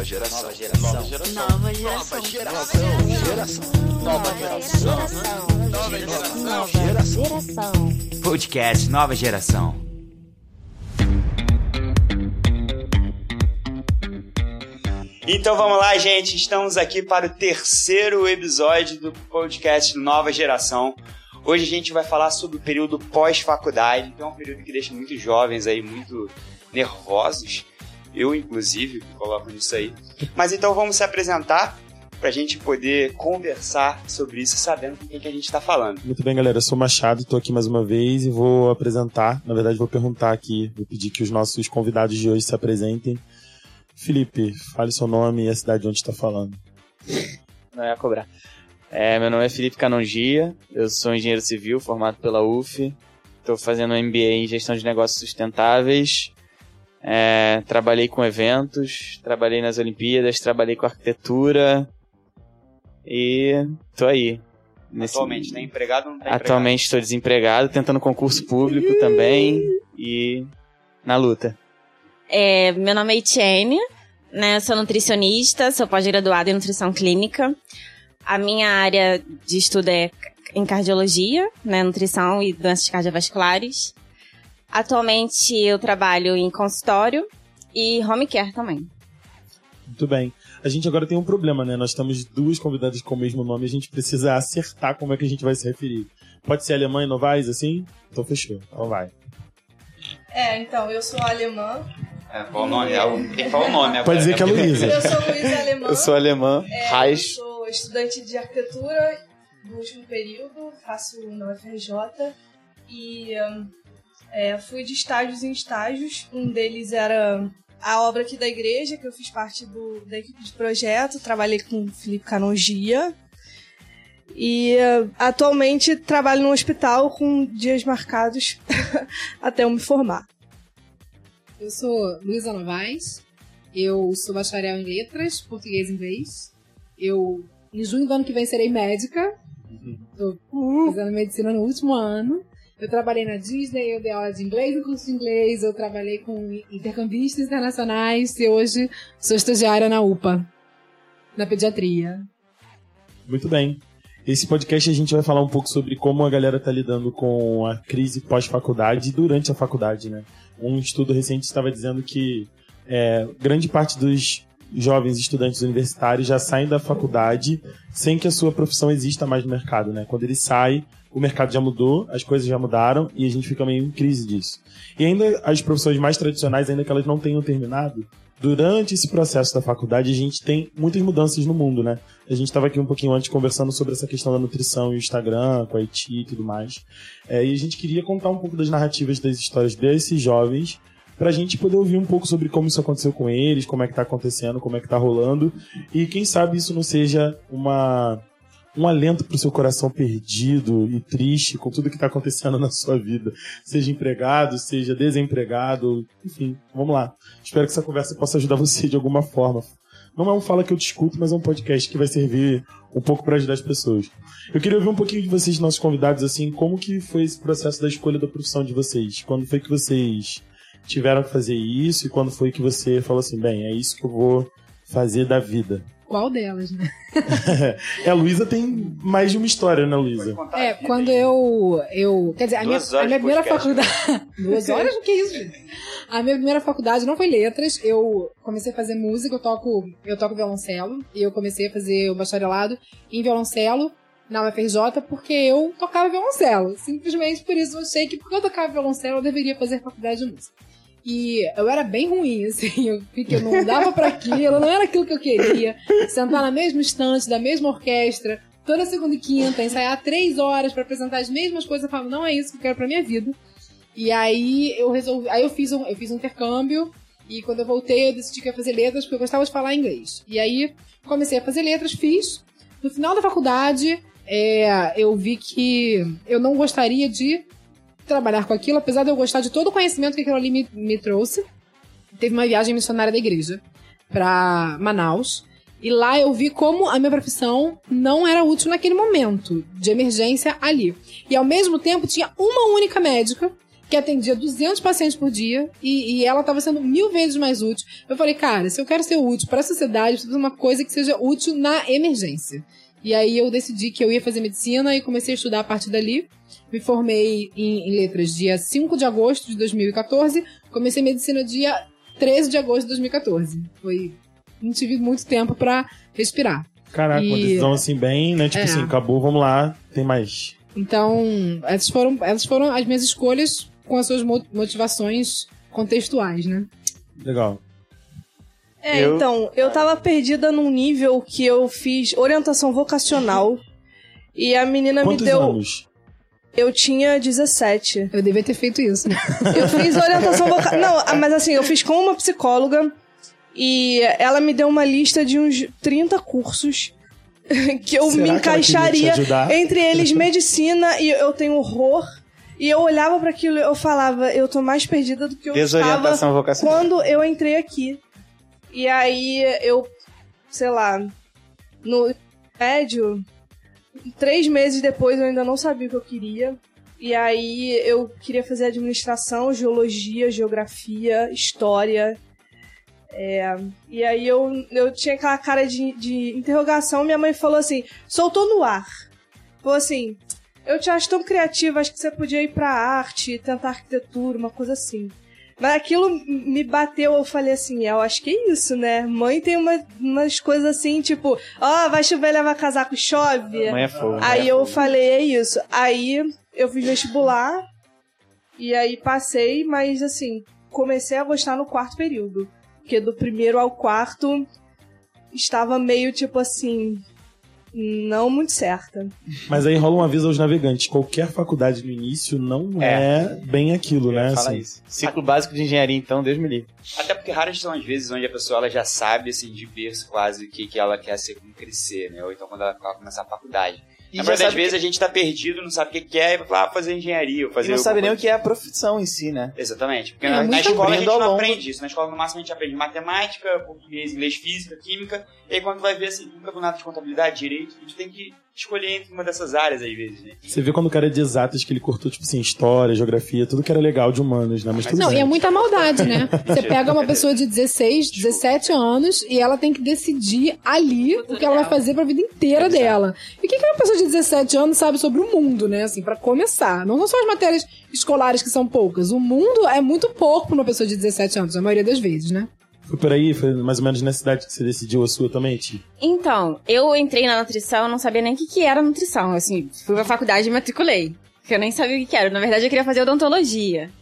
Nova geração. Nova geração. Nova geração. Nova geração. Nova geração. Nova geração. Nova geração. Podcast Nova Geração. Então vamos lá, gente. Estamos aqui para o terceiro episódio do podcast Nova Geração. Hoje a gente vai falar sobre o período pós-faculdade, que é um período que deixa muitos jovens aí muito nervosos. Eu, inclusive, coloco nisso aí. Mas então vamos se apresentar para a gente poder conversar sobre isso, sabendo com quem que a gente está falando. Muito bem, galera. Eu sou Machado, estou aqui mais uma vez e vou apresentar. Na verdade, vou perguntar aqui, vou pedir que os nossos convidados de hoje se apresentem. Felipe, fale seu nome e a cidade onde está falando. Não ia cobrar. É, meu nome é Felipe Canongia, eu sou engenheiro civil formado pela UF, estou fazendo um MBA em gestão de negócios sustentáveis, é, trabalhei com eventos, trabalhei nas Olimpíadas, trabalhei com arquitetura e tô aí. Nesse... Atualmente, está empregado ou não tá Atualmente estou desempregado, tentando concurso público também e na luta. É, meu nome é Etienne, né, sou nutricionista, sou pós-graduada em nutrição clínica. A minha área de estudo é em cardiologia, né, nutrição e doenças cardiovasculares. Atualmente eu trabalho em consultório e home care também. Muito bem. A gente agora tem um problema, né? Nós temos duas convidadas com o mesmo nome e a gente precisa acertar como é que a gente vai se referir. Pode ser alemã e Novaes, assim? Então fechou. Então vai. É, então, eu sou alemã. É, qual o nome? É, tem que falar o nome agora. Pode dizer que é Luísa. Eu sou Luísa Alemã. Eu sou alemã. É, Reis. Eu sou estudante de arquitetura do último período, faço na UFRJ e um, é, fui de estágios em estágios. Um deles era a obra aqui da igreja, que eu fiz parte do, da equipe de projeto, trabalhei com o Felipe Canongia. E uh, atualmente trabalho no hospital com dias marcados até eu me formar. Eu sou Luísa Novaes, eu sou bacharel em letras, português e inglês. Eu em junho do ano que vem serei médica. Tô fazendo medicina no último ano. Eu trabalhei na Disney, eu dei aula de inglês no curso de inglês, eu trabalhei com intercambistas internacionais e hoje sou estagiária na UPA, na pediatria. Muito bem. Esse podcast a gente vai falar um pouco sobre como a galera está lidando com a crise pós-faculdade e durante a faculdade, né? Um estudo recente estava dizendo que é, grande parte dos jovens estudantes universitários já saem da faculdade sem que a sua profissão exista mais no mercado, né? Quando ele sai, o mercado já mudou, as coisas já mudaram e a gente fica meio em crise disso. E ainda as profissões mais tradicionais, ainda que elas não tenham terminado, durante esse processo da faculdade a gente tem muitas mudanças no mundo, né? A gente estava aqui um pouquinho antes conversando sobre essa questão da nutrição e o Instagram, com a IT e tudo mais. É, e a gente queria contar um pouco das narrativas das histórias desses jovens pra gente poder ouvir um pouco sobre como isso aconteceu com eles, como é que tá acontecendo, como é que tá rolando. E quem sabe isso não seja uma um alento pro seu coração perdido e triste com tudo que tá acontecendo na sua vida. Seja empregado, seja desempregado, enfim, vamos lá. Espero que essa conversa possa ajudar você de alguma forma. Não é um Fala que eu te escuto, mas é um podcast que vai servir um pouco para ajudar as pessoas. Eu queria ouvir um pouquinho de vocês, nossos convidados, assim, como que foi esse processo da escolha da profissão de vocês? Quando foi que vocês tiveram que fazer isso e quando foi que você falou assim, bem, é isso que eu vou fazer da vida? Qual delas, né? é, a Luísa tem mais de uma história, né, Luísa? É, quando eu, eu. Quer dizer, a minha, a minha primeira faculdade. Duas horas? O que é isso, gente? A minha primeira faculdade não foi letras. Eu comecei a fazer música, eu toco, eu toco violoncelo. E eu comecei a fazer o bacharelado em violoncelo na UFRJ porque eu tocava violoncelo. Simplesmente por isso eu achei que porque eu tocava violoncelo eu deveria fazer faculdade de música. E eu era bem ruim, assim, eu, eu não dava para aquilo, não era aquilo que eu queria. Sentar na mesma estante, da mesma orquestra, toda segunda e quinta, ensaiar três horas para apresentar as mesmas coisas, eu falo, não é isso que eu quero pra minha vida. E aí eu resolvi, aí eu fiz um, eu fiz um intercâmbio, e quando eu voltei eu decidi que ia fazer letras, porque eu gostava de falar inglês. E aí comecei a fazer letras, fiz. No final da faculdade, é, eu vi que eu não gostaria de trabalhar com aquilo, apesar de eu gostar de todo o conhecimento que aquilo ali me, me trouxe. Teve uma viagem missionária da igreja para Manaus. E lá eu vi como a minha profissão não era útil naquele momento de emergência ali. E ao mesmo tempo tinha uma única médica que atendia 200 pacientes por dia e, e ela estava sendo mil vezes mais útil. Eu falei, cara, se eu quero ser útil para a sociedade, eu preciso fazer uma coisa que seja útil na emergência. E aí eu decidi que eu ia fazer medicina e comecei a estudar a partir dali. Me formei em, em letras dia 5 de agosto de 2014. Comecei medicina dia 13 de agosto de 2014. Foi. Não tive muito tempo para respirar. Caraca, e... uma decisão assim bem, né? Tipo é. assim, acabou, vamos lá, tem mais. Então, essas foram, essas foram as minhas escolhas com as suas motivações contextuais, né? Legal. É, eu... então, eu tava perdida num nível que eu fiz orientação vocacional e a menina Quantos me deu. Anos? Eu tinha 17. Eu devia ter feito isso? Eu fiz orientação vocacional. Não, mas assim, eu fiz com uma psicóloga e ela me deu uma lista de uns 30 cursos que eu Será me encaixaria entre eles medicina e eu tenho horror. E eu olhava para aquilo e eu falava, eu tô mais perdida do que eu estava quando eu entrei aqui. E aí eu, sei lá, no médio, três meses depois eu ainda não sabia o que eu queria. E aí eu queria fazer administração, geologia, geografia, história. É, e aí eu, eu tinha aquela cara de, de interrogação, minha mãe falou assim, soltou no ar. Falou assim, eu te acho tão criativa, acho que você podia ir pra arte, tentar arquitetura, uma coisa assim. Mas aquilo me bateu, eu falei assim, eu acho que é isso, né? Mãe tem uma, umas coisas assim, tipo, ó, oh, vai chover, levar casaco, chove. Mãe é fogo. Aí é eu fogo. falei, é isso. Aí eu fiz vestibular, e aí passei, mas assim, comecei a gostar no quarto período. Porque do primeiro ao quarto estava meio tipo assim, não muito certa. Mas aí rola um aviso aos navegantes: qualquer faculdade no início não é, é bem aquilo, né? Assim. Isso. Ciclo básico de engenharia, então, Deus me livre. Até porque raras são as vezes onde a pessoa ela já sabe, assim, de berço quase o que, que ela quer ser como crescer, né? Ou então quando ela começar a faculdade. E Na verdade, às vezes que... a gente tá perdido, não sabe o que quer, e vai ah, fazer engenharia, ou fazer... E não sabe nem o que é a profissão em si, né? Exatamente. Porque é, na, na escola a gente não aprende isso. Na escola, no máximo, a gente aprende matemática, português, inglês, física, química, e aí quando vai ver, assim, nunca do nada de contabilidade, direito, a gente tem que escolher entre uma dessas áreas, às vezes, né? Você vê quando o cara é de exatas que ele cortou, tipo assim, história, geografia, tudo que era legal de humanos, né? Mas tudo Não, bem. e é muita maldade, né? Você pega uma pessoa de 16, 17 anos e ela tem que decidir ali o que ela vai fazer pra vida inteira dela. E o que, que uma pessoa de 17 anos sabe sobre o mundo, né? Assim, para começar. Não são só as matérias escolares que são poucas. O mundo é muito pouco pra uma pessoa de 17 anos, a maioria das vezes, né? Foi por aí? Foi mais ou menos nessa cidade que você decidiu a sua também, Ti? Então, eu entrei na nutrição, não sabia nem o que, que era nutrição. Assim, fui pra faculdade e matriculei. Porque eu nem sabia o que, que era. Na verdade, eu queria fazer odontologia.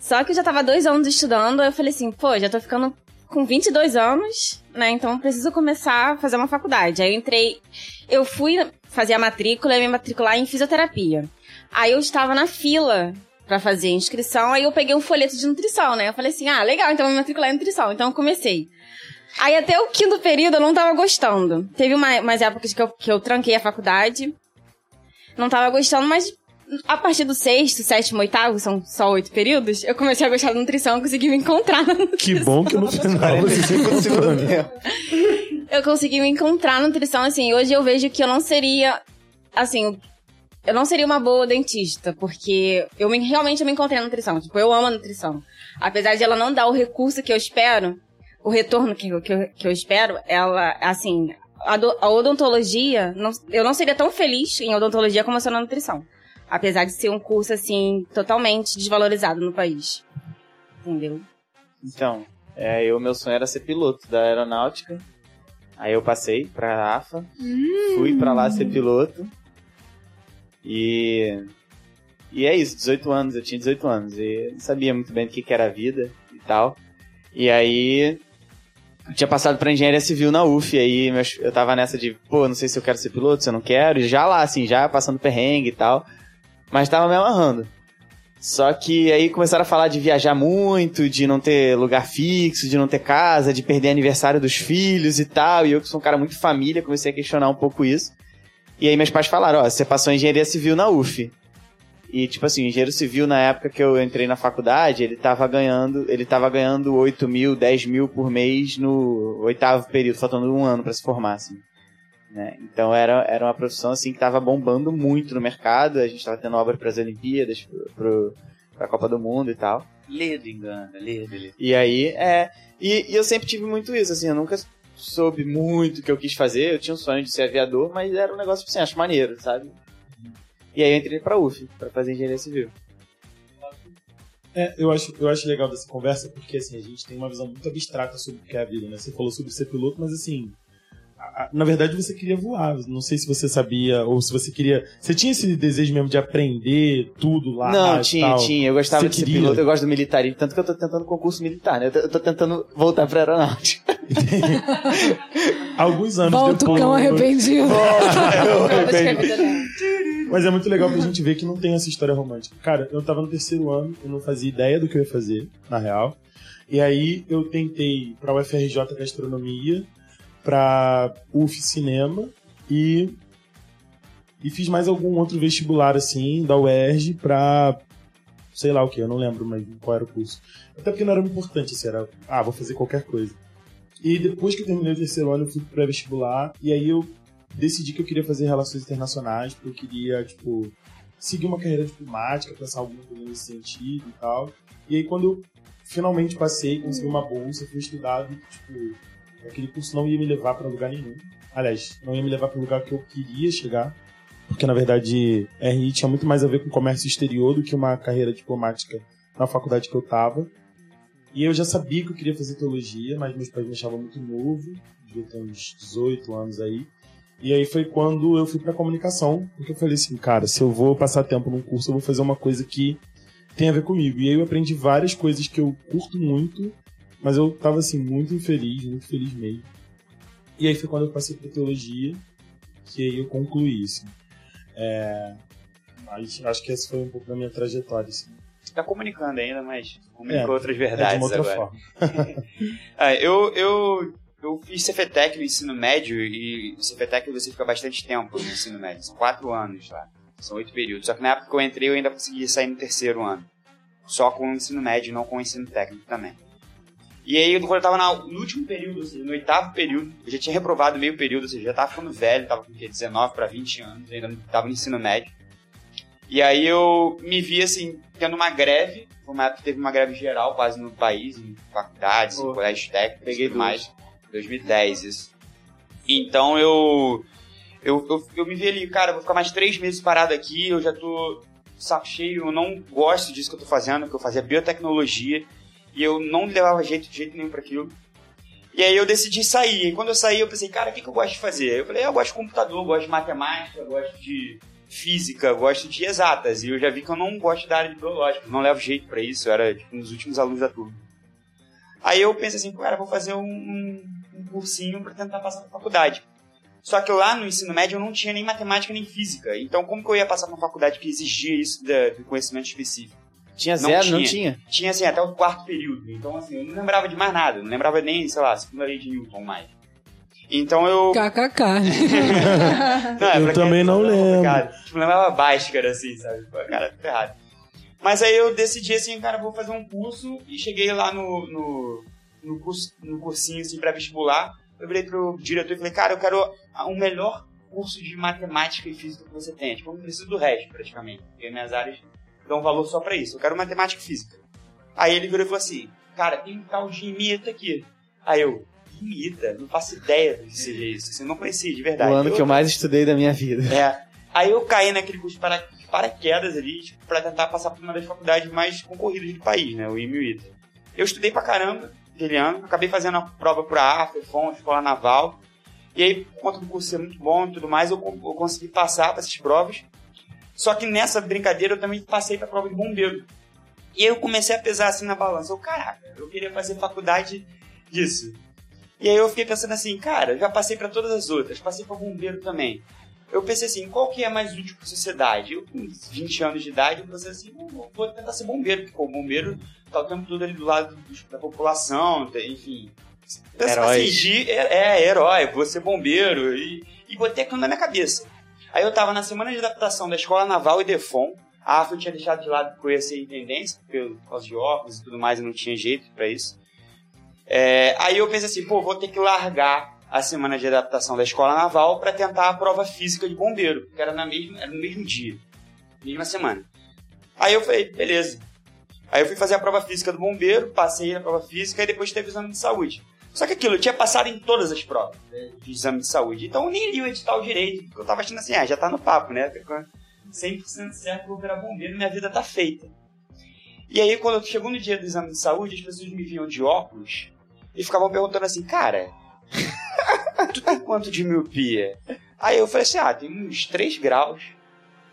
Só que eu já tava dois anos estudando, eu falei assim, pô, já tô ficando com 22 anos, né? Então preciso começar a fazer uma faculdade. Aí eu entrei, eu fui fazer a matrícula e me matricular em fisioterapia. Aí eu estava na fila para fazer a inscrição, aí eu peguei um folheto de nutrição, né? Eu falei assim, ah, legal, então eu me matricular em nutrição. Então eu comecei. Aí até o quinto período eu não tava gostando. Teve uma, umas épocas que eu, que eu tranquei a faculdade. Não tava gostando, mas a partir do sexto, sétimo, oitavo, são só oito períodos, eu comecei a gostar da nutrição e consegui me encontrar na nutrição. Que bom que no final você Eu consegui me encontrar na nutrição, assim, hoje eu vejo que eu não seria, assim, eu não seria uma boa dentista, porque eu me, realmente eu me encontrei na nutrição. Tipo, eu amo a nutrição. Apesar de ela não dar o recurso que eu espero, o retorno que, eu, que, eu, que eu espero, ela, assim, a, do, a odontologia, não, eu não seria tão feliz em odontologia como eu sou na nutrição. Apesar de ser um curso, assim, totalmente desvalorizado no país. Entendeu? Então, é, eu, meu sonho era ser piloto da aeronáutica. Aí eu passei pra AFA, hum. fui pra lá ser piloto. E. E é isso, 18 anos, eu tinha 18 anos e não sabia muito bem do que, que era a vida e tal. E aí. Eu tinha passado pra engenharia civil na UF, aí eu tava nessa de, pô, não sei se eu quero ser piloto, se eu não quero, e já lá, assim, já passando perrengue e tal. Mas tava me amarrando. Só que aí começaram a falar de viajar muito, de não ter lugar fixo, de não ter casa, de perder aniversário dos filhos e tal. E eu, que sou um cara muito família, comecei a questionar um pouco isso. E aí meus pais falaram, ó, você passou em engenharia civil na UF. E, tipo assim, o engenheiro civil, na época que eu entrei na faculdade, ele tava ganhando, ele tava ganhando 8 mil, 10 mil por mês no oitavo período, faltando um ano para se formar, assim. Né? Então era, era uma profissão, assim, que tava bombando muito no mercado, a gente tava tendo obra para as Olimpíadas, pro, pro, pra Copa do Mundo e tal. Ledo engano, ledo, ledo. E aí, é. E, e, eu sempre tive muito isso, assim, eu nunca soube muito o que eu quis fazer. Eu tinha um sonho de ser aviador, mas era um negócio assim, acho maneiro, sabe? E aí eu entrei pra UF, pra fazer engenharia civil. É, eu acho, eu acho legal dessa conversa porque assim, a gente tem uma visão muito abstrata sobre o que é a vida, né? Você falou sobre ser piloto, mas assim, na verdade você queria voar. Não sei se você sabia ou se você queria. Você tinha esse desejo mesmo de aprender tudo lá? Não, tinha, tal. tinha. Eu gostava você de queria? ser piloto, eu gosto do militarismo, tanto que eu tô tentando concurso militar, né? Eu tô, eu tô tentando voltar pra aeronáutica. Alguns anos Volta depois. o cão arrependido. Mas é muito legal pra gente ver que não tem essa história romântica. Cara, eu tava no terceiro ano, eu não fazia ideia do que eu ia fazer, na real. E aí eu tentei pra UFRJ Gastronomia, pra UF Cinema e e fiz mais algum outro vestibular assim da UERJ pra sei lá o que, eu não lembro mais qual era o curso. Até porque não era importante, assim, era, ah, vou fazer qualquer coisa. E depois que eu terminei o terceiro ano, eu fui pro pré-vestibular e aí eu decidi que eu queria fazer relações internacionais, porque eu queria, tipo, seguir uma carreira diplomática, pensar alguma coisa nesse sentido e tal. E aí quando eu finalmente passei, consegui uma bolsa, fui estudar, tipo, aquele curso não ia me levar para lugar nenhum. Aliás, não ia me levar para o lugar que eu queria chegar, porque na verdade RI tinha muito mais a ver com comércio exterior do que uma carreira diplomática na faculdade que eu tava. E eu já sabia que eu queria fazer teologia, mas meus pais me achavam muito novo, devia ter uns 18 anos aí. E aí foi quando eu fui para comunicação, porque eu falei assim, cara, se eu vou passar tempo num curso, eu vou fazer uma coisa que tem a ver comigo. E aí eu aprendi várias coisas que eu curto muito mas eu tava assim, muito infeliz, muito feliz mesmo. E aí foi quando eu passei pra teologia que aí eu concluí isso. Assim. É... Mas acho que essa foi um pouco da minha trajetória. Assim. Tá comunicando ainda, mas comunica é, outras verdades é de uma outra agora. Forma. ah, eu, eu, eu fiz Cefetec no ensino médio e Cefetec você fica bastante tempo no ensino médio. São quatro anos lá. São oito períodos. Só que na época que eu entrei eu ainda consegui sair no terceiro ano. Só com o ensino médio, não com o ensino técnico também. E aí, quando eu tava no último período, assim, no oitavo período, eu já tinha reprovado meio período, ou seja, já tava ficando velho, tava com 19 para 20 anos, ainda tava no ensino médio. E aí eu me vi, assim, tendo uma greve, uma época teve uma greve geral quase no país, em faculdades, oh. em colégios técnicos Peguei tudo mais. 2010, isso. Então eu, eu, eu, eu me vi ali, cara, vou ficar mais três meses parado aqui, eu já tô saco cheio, eu não gosto disso que eu tô fazendo, que eu fazia biotecnologia, e eu não levava jeito de jeito nenhum para aquilo. E aí eu decidi sair. E quando eu saí, eu pensei, cara, o que, que eu gosto de fazer? Eu falei, eu gosto de computador, gosto de matemática, gosto de física, gosto de exatas. E eu já vi que eu não gosto da área de biológica, não levo jeito para isso. Eu era tipo, um dos últimos alunos da turma. Aí eu pensei assim, cara, vou fazer um, um, cursinho para tentar passar na faculdade. Só que lá no ensino médio eu não tinha nem matemática nem física. Então como que eu ia passar na faculdade que exigia isso do conhecimento específico? Tinha zero? Não tinha. não tinha? Tinha, assim, até o quarto período. Então, assim, eu não lembrava de mais nada. Não lembrava nem, sei lá, segunda lei de Newton mais. Então eu. KKK. não, é eu também não lembro. Tipo, lembrava Bhaskara, assim, sabe? Cara, ferrado. Mas aí eu decidi assim, cara, vou fazer um curso e cheguei lá no, no, no, curso, no cursinho, assim, pré-vestibular. Eu virei pro diretor e falei, cara, eu quero o um melhor curso de matemática e física que você tem. Tipo, eu não preciso do resto, praticamente. Porque minhas áreas dão valor só para isso. Eu quero matemática e física. Aí ele virou e falou assim: Cara, tem um tal de imita aqui. Aí eu, imita? Não faço ideia do que seja isso. Assim, não conhecia, de verdade. O ano eu, que eu mais estudei da minha vida. É. Aí eu caí naquele curso de para, paraquedas ali, tipo, pra tentar passar por uma das faculdades mais concorridas do país, né? O IME ITA. Eu estudei pra caramba aquele ano, acabei fazendo a prova por AFA, FON, Escola Naval. E aí, por conta do curso ser muito bom e tudo mais, eu, eu consegui passar para essas provas. Só que nessa brincadeira eu também passei para prova de bombeiro. E aí eu comecei a pesar assim na balança. Eu, caraca, eu queria fazer faculdade disso. E aí eu fiquei pensando assim, cara, já passei para todas as outras, passei para bombeiro também. Eu pensei assim, qual que é mais útil para a sociedade? Eu com 20 anos de idade, eu pensei assim, vou tentar ser bombeiro, porque o bombeiro tá o tempo todo ali do lado da população, enfim. Herói. Assim, é, é, herói, vou ser bombeiro. E, e botei aquilo na minha cabeça. Aí eu tava na semana de adaptação da Escola Naval e Defon. A AFA eu tinha deixado de lado porque eu ia ser intendência, por causa de óculos e tudo mais, eu não tinha jeito para isso. É, aí eu pensei assim, pô, vou ter que largar a semana de adaptação da Escola Naval para tentar a prova física de bombeiro, que era, na mesma, era no mesmo dia, mesma semana. Aí eu falei, beleza. Aí eu fui fazer a prova física do bombeiro, passei na prova física e depois teve o exame de saúde. Só que aquilo, eu tinha passado em todas as provas né, de exame de saúde. Então eu nem li o edital direito, porque eu tava achando assim, ah, já tá no papo, né? 100% certo, vou virar bombeiro, minha vida tá feita. E aí, quando chegou no dia do exame de saúde, as pessoas me viam de óculos e ficavam perguntando assim, cara, tu tem quanto de miopia? Aí eu falei assim, ah, tem uns 3 graus.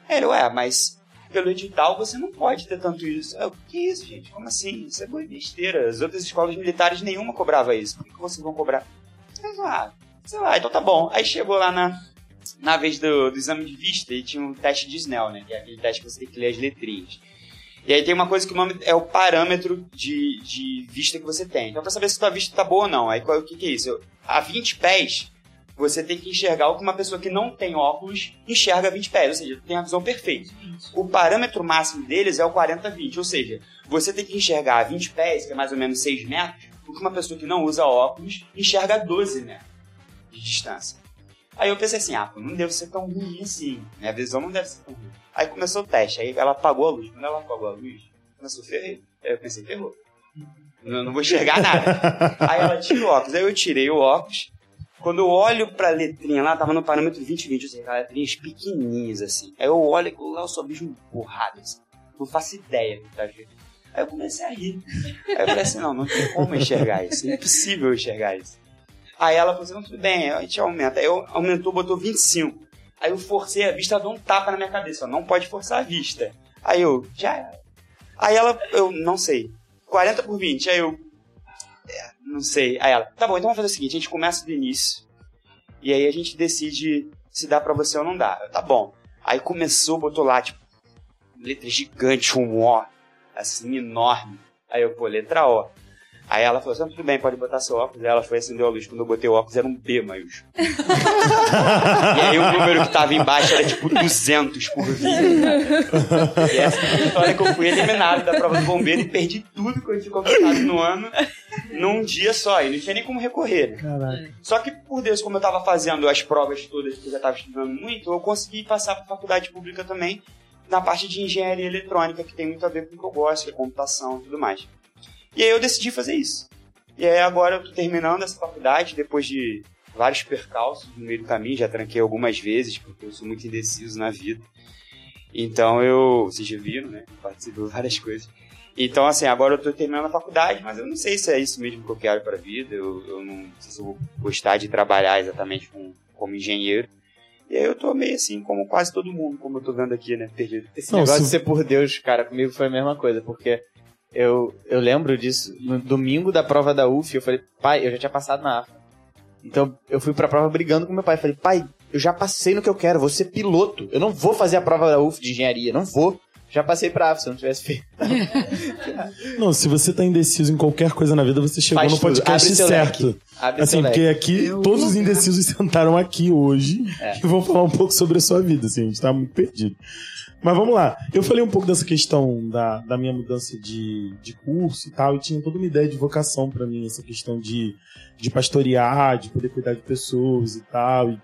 Aí ele, ué, mas pelo edital você não pode ter tanto isso. Eu, que isso, gente? Como assim? Isso é besteira. As outras escolas militares nenhuma cobrava isso. Por que vocês vão cobrar? Eu, ah, sei lá, então tá bom. Aí chegou lá na, na vez do, do exame de vista e tinha um teste de Snell, né? Que é aquele teste que você tem que ler as letrinhas. E aí tem uma coisa que o nome é o parâmetro de, de vista que você tem. Então, pra saber se sua vista tá boa ou não. Aí qual, o que, que é isso? a 20 pés, você tem que enxergar o que uma pessoa que não tem óculos enxerga a 20 pés. Ou seja, tem a visão perfeita. O parâmetro máximo deles é o 40-20. Ou seja, você tem que enxergar a 20 pés, que é mais ou menos 6 metros, o que uma pessoa que não usa óculos enxerga a 12 metros de distância. Aí eu pensei assim, ah, não deve ser tão ruim assim. Minha visão não deve ser tão ruim. Aí começou o teste, aí ela apagou a luz. Quando ela apagou a luz, começou a ferrer. Aí eu pensei, ferrou. Não, não vou enxergar nada. aí ela tira o óculos. Aí eu tirei o óculos. Quando eu olho pra letrinha lá, tava no parâmetro 2020, ou seja, letrinhas pequenininhas assim. Aí eu olho e lá eu só vejo um porrada assim. Não faço ideia do que tá Aí eu comecei a rir. Aí eu falei assim, não, não tem como enxergar isso. É impossível enxergar isso. Aí ela falou assim, não, tudo bem, a gente aumenta. Aí eu aumentou, botou 25. Aí eu forcei a vista, ela deu um tapa na minha cabeça, não pode forçar a vista. Aí eu, já Aí ela, eu, não sei, 40 por 20. Aí eu, é, não sei. Aí ela, tá bom, então vamos fazer o seguinte, a gente começa do início. E aí a gente decide se dá pra você ou não dá. Eu, tá bom. Aí começou, botou lá, tipo, letra gigante, um O, assim, enorme. Aí eu, pô, letra O. Aí ela falou assim, tudo bem, pode botar seu óculos. Aí ela foi acender a luz. Quando eu botei o óculos, era um B maiúsculo. e aí o número que tava embaixo era tipo 200 por vida. e essa é a história que eu fui eliminado da prova do bombeiro e perdi tudo que eu tinha conquistado no ano num dia só. E não tinha nem como recorrer. Caraca. Só que, por Deus, como eu tava fazendo as provas todas que eu já tava estudando muito, eu consegui passar pra faculdade pública também na parte de engenharia eletrônica, que tem muito a ver com o que eu gosto, que é computação e tudo mais. E aí eu decidi fazer isso. E aí agora eu tô terminando essa faculdade, depois de vários percalços no meio do caminho, já tranquei algumas vezes, porque eu sou muito indeciso na vida. Então eu, vocês já viram, né? Participo de várias coisas. Então, assim, agora eu tô terminando a faculdade, mas eu não sei se é isso mesmo que eu quero pra vida. Eu, eu não sei se eu vou gostar de trabalhar exatamente com, como engenheiro. E aí eu tô meio assim, como quase todo mundo, como eu tô vendo aqui, né? Perdido. Esse não, negócio se... de ser por Deus, cara, comigo foi a mesma coisa, porque eu, eu lembro disso. No domingo da prova da UF, eu falei, pai, eu já tinha passado na AFA. Então eu fui pra prova brigando com meu pai. Falei, pai, eu já passei no que eu quero, vou ser piloto. Eu não vou fazer a prova da UF de engenharia, não vou. Já passei pra AFA, se eu não tivesse feito. não, se você tá indeciso em qualquer coisa na vida, você chegou Faz no podcast certo. assim, porque aqui todos os indecisos sentaram aqui hoje é. e vão falar um pouco sobre a sua vida, assim, a gente tá muito perdido. Mas vamos lá. Eu falei um pouco dessa questão da, da minha mudança de, de curso e tal, e tinha toda uma ideia de vocação para mim, essa questão de, de pastorear, de poder cuidar de pessoas e tal. E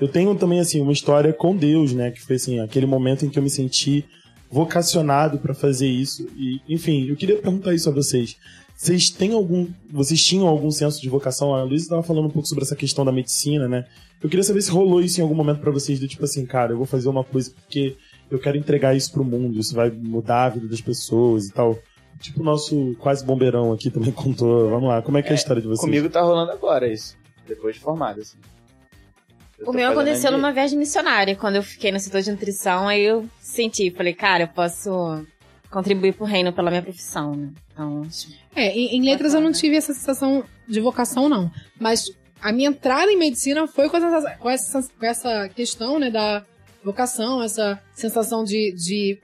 eu tenho também, assim, uma história com Deus, né? Que foi, assim, aquele momento em que eu me senti vocacionado para fazer isso. E, enfim, eu queria perguntar isso a vocês. Vocês têm algum. Vocês tinham algum senso de vocação? A Luísa estava falando um pouco sobre essa questão da medicina, né? Eu queria saber se rolou isso em algum momento para vocês, do tipo assim, cara, eu vou fazer uma coisa porque eu quero entregar isso pro mundo, isso vai mudar a vida das pessoas e tal. Tipo o nosso quase bombeirão aqui também contou. Vamos lá, como é que é, é a história de vocês? Comigo tá rolando agora isso, depois de formado, assim. O meu aconteceu numa viagem missionária, quando eu fiquei no setor de nutrição, aí eu senti, falei, cara, eu posso contribuir pro reino pela minha profissão, né? Então, é, em, em letras eu não tive essa sensação de vocação, não. Mas a minha entrada em medicina foi com essa, com essa, com essa questão, né, da vocação, essa sensação de, de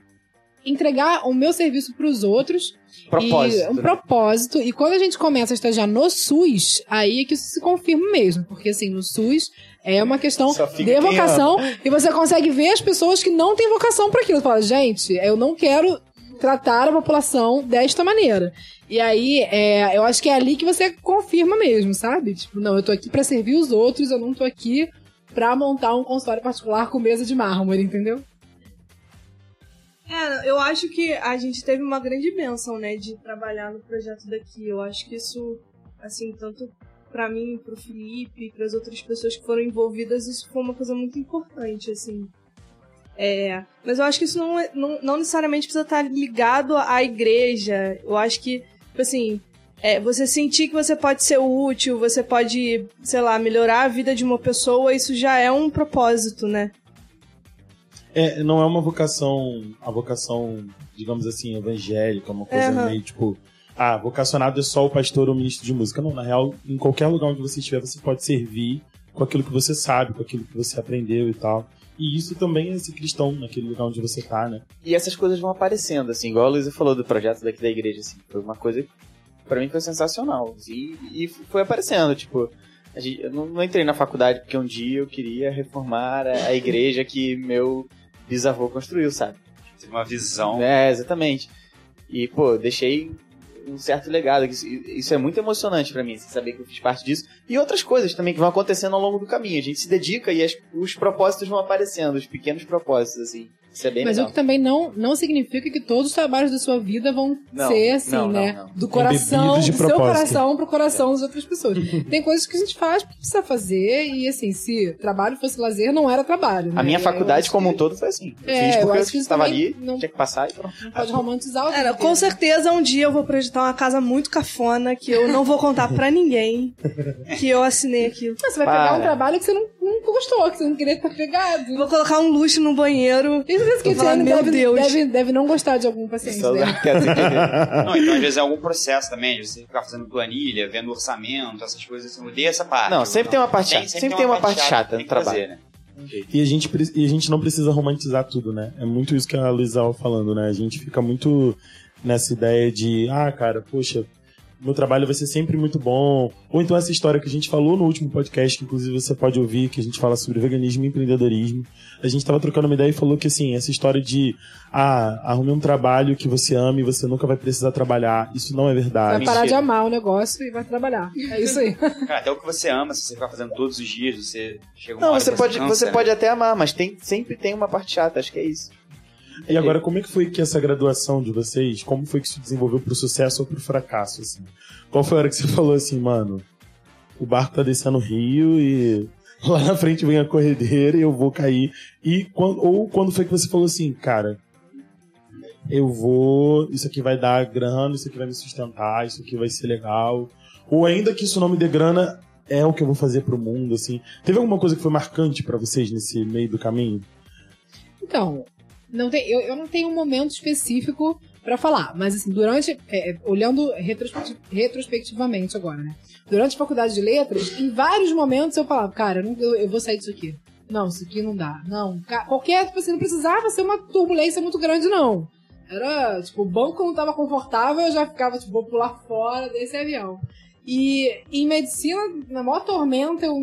entregar o meu serviço para os outros. Propósito. E, um né? propósito. E quando a gente começa a estagiar no SUS, aí é que isso se confirma mesmo. Porque assim, no SUS é uma questão de vocação. E você consegue ver as pessoas que não têm vocação para aquilo. Você fala, gente, eu não quero tratar a população desta maneira. E aí, é, eu acho que é ali que você confirma mesmo, sabe? Tipo, não, eu tô aqui para servir os outros, eu não tô aqui pra montar um consultório particular com mesa de mármore, entendeu? É, eu acho que a gente teve uma grande bênção, né, de trabalhar no projeto daqui. Eu acho que isso, assim, tanto para mim, pro Felipe, para as outras pessoas que foram envolvidas, isso foi uma coisa muito importante, assim. É, mas eu acho que isso não, é, não, não necessariamente precisa estar ligado à igreja. Eu acho que, tipo assim, é, você sentir que você pode ser útil, você pode, sei lá, melhorar a vida de uma pessoa, isso já é um propósito, né? É, não é uma vocação, a vocação, digamos assim, evangélica, uma coisa uhum. meio tipo, ah, vocacionado é só o pastor ou o ministro de música. Não, na real, em qualquer lugar onde você estiver, você pode servir com aquilo que você sabe, com aquilo que você aprendeu e tal. E isso também é ser cristão naquele lugar onde você tá, né? E essas coisas vão aparecendo, assim, igual a Luísa falou do projeto daqui da igreja, assim, foi uma coisa que pra mim foi sensacional. E, e foi aparecendo, tipo, gente, eu não, não, entrei na faculdade porque um dia eu queria reformar a, a igreja que meu bisavô construiu, sabe? Teve uma visão. É, exatamente. E, pô, deixei um certo legado. Isso, isso é muito emocionante para mim, assim, saber que eu fiz parte disso. E outras coisas também que vão acontecendo ao longo do caminho. A gente se dedica e as, os propósitos vão aparecendo, os pequenos propósitos, assim. Isso é bem Mas legal. o que também não, não significa que todos os trabalhos da sua vida vão não, ser assim, não, né? Não, do coração, do seu coração pro coração das outras pessoas. Tem coisas que a gente faz porque precisa fazer e assim, se trabalho fosse lazer, não era trabalho. Né? A minha faculdade como que... um todo foi assim. Eu é, fiz porque eu, acho que estava ali, não, tinha que passar e pronto. Não pode romantizar o Era, Com certeza um dia eu vou projetar uma casa muito cafona que eu não vou contar pra ninguém que eu assinei aquilo. Mas você vai Para. pegar um trabalho que você não, não gostou, que você não queria estar pegado. Vou colocar um luxo no banheiro. Isso que você meu deve, Deus. Deve, deve não gostar de algum paciente. Só né? não, então às vezes é algum processo também, de você ficar fazendo planilha, vendo orçamento, essas coisas. Assim, eu odeio essa parte. Não, sempre tem uma parte chata. Sempre, sempre tem uma parte chata no trabalho. Fazer, né? E a, gente, e a gente não precisa romantizar tudo, né? É muito isso que a Luísa estava falando, né? A gente fica muito nessa ideia de, ah, cara, poxa, meu trabalho vai ser sempre muito bom. Ou então essa história que a gente falou no último podcast, que inclusive você pode ouvir, que a gente fala sobre veganismo e empreendedorismo. A gente tava trocando uma ideia e falou que assim, essa história de ah, arrume um trabalho que você ama e você nunca vai precisar trabalhar, isso não é verdade. Vai parar de amar o negócio e vai trabalhar. É isso aí. Cara, até o que você ama, se você ficar fazendo todos os dias, você chega uma Não, você pode, cansa, você né? pode até amar, mas tem, sempre tem uma parte chata, acho que é isso. E agora, como é que foi que essa graduação de vocês, como foi que se desenvolveu pro sucesso ou pro fracasso, assim? Qual foi a hora que você falou assim, mano, o barco tá descendo o rio e lá na frente vem a corredeira e eu vou cair. E ou quando foi que você falou assim, cara, eu vou, isso aqui vai dar grana, isso aqui vai me sustentar, isso aqui vai ser legal. Ou ainda que isso não me dê grana, é o que eu vou fazer pro mundo, assim. Teve alguma coisa que foi marcante para vocês nesse meio do caminho? Então, não tem, eu, eu não tenho um momento específico para falar, mas assim, durante. É, é olhando retrospectiv retrospectivamente agora, né? Durante a faculdade de letras, em vários momentos eu falava, cara, eu, eu vou sair disso aqui. Não, isso aqui não dá. Não. Qualquer. Tipo assim, não precisava ser uma turbulência muito grande, não. Era, tipo, o banco não tava confortável, eu já ficava, tipo, vou pular fora desse avião. E em medicina, na maior tormenta, eu,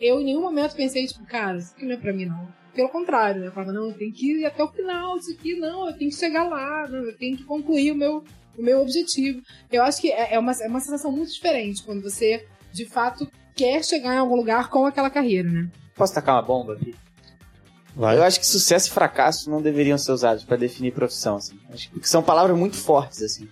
eu em nenhum momento pensei, tipo, cara, isso aqui não é pra mim, não pelo contrário, né? Eu falava, não, eu tenho que ir até o final disso aqui, não, eu tenho que chegar lá, não, eu tenho que concluir o meu, o meu objetivo. Eu acho que é, é, uma, é uma sensação muito diferente quando você, de fato, quer chegar em algum lugar com aquela carreira, né? Posso tacar uma bomba aqui? Vai. Eu acho que sucesso e fracasso não deveriam ser usados para definir profissão, assim. Acho que são palavras muito fortes, assim.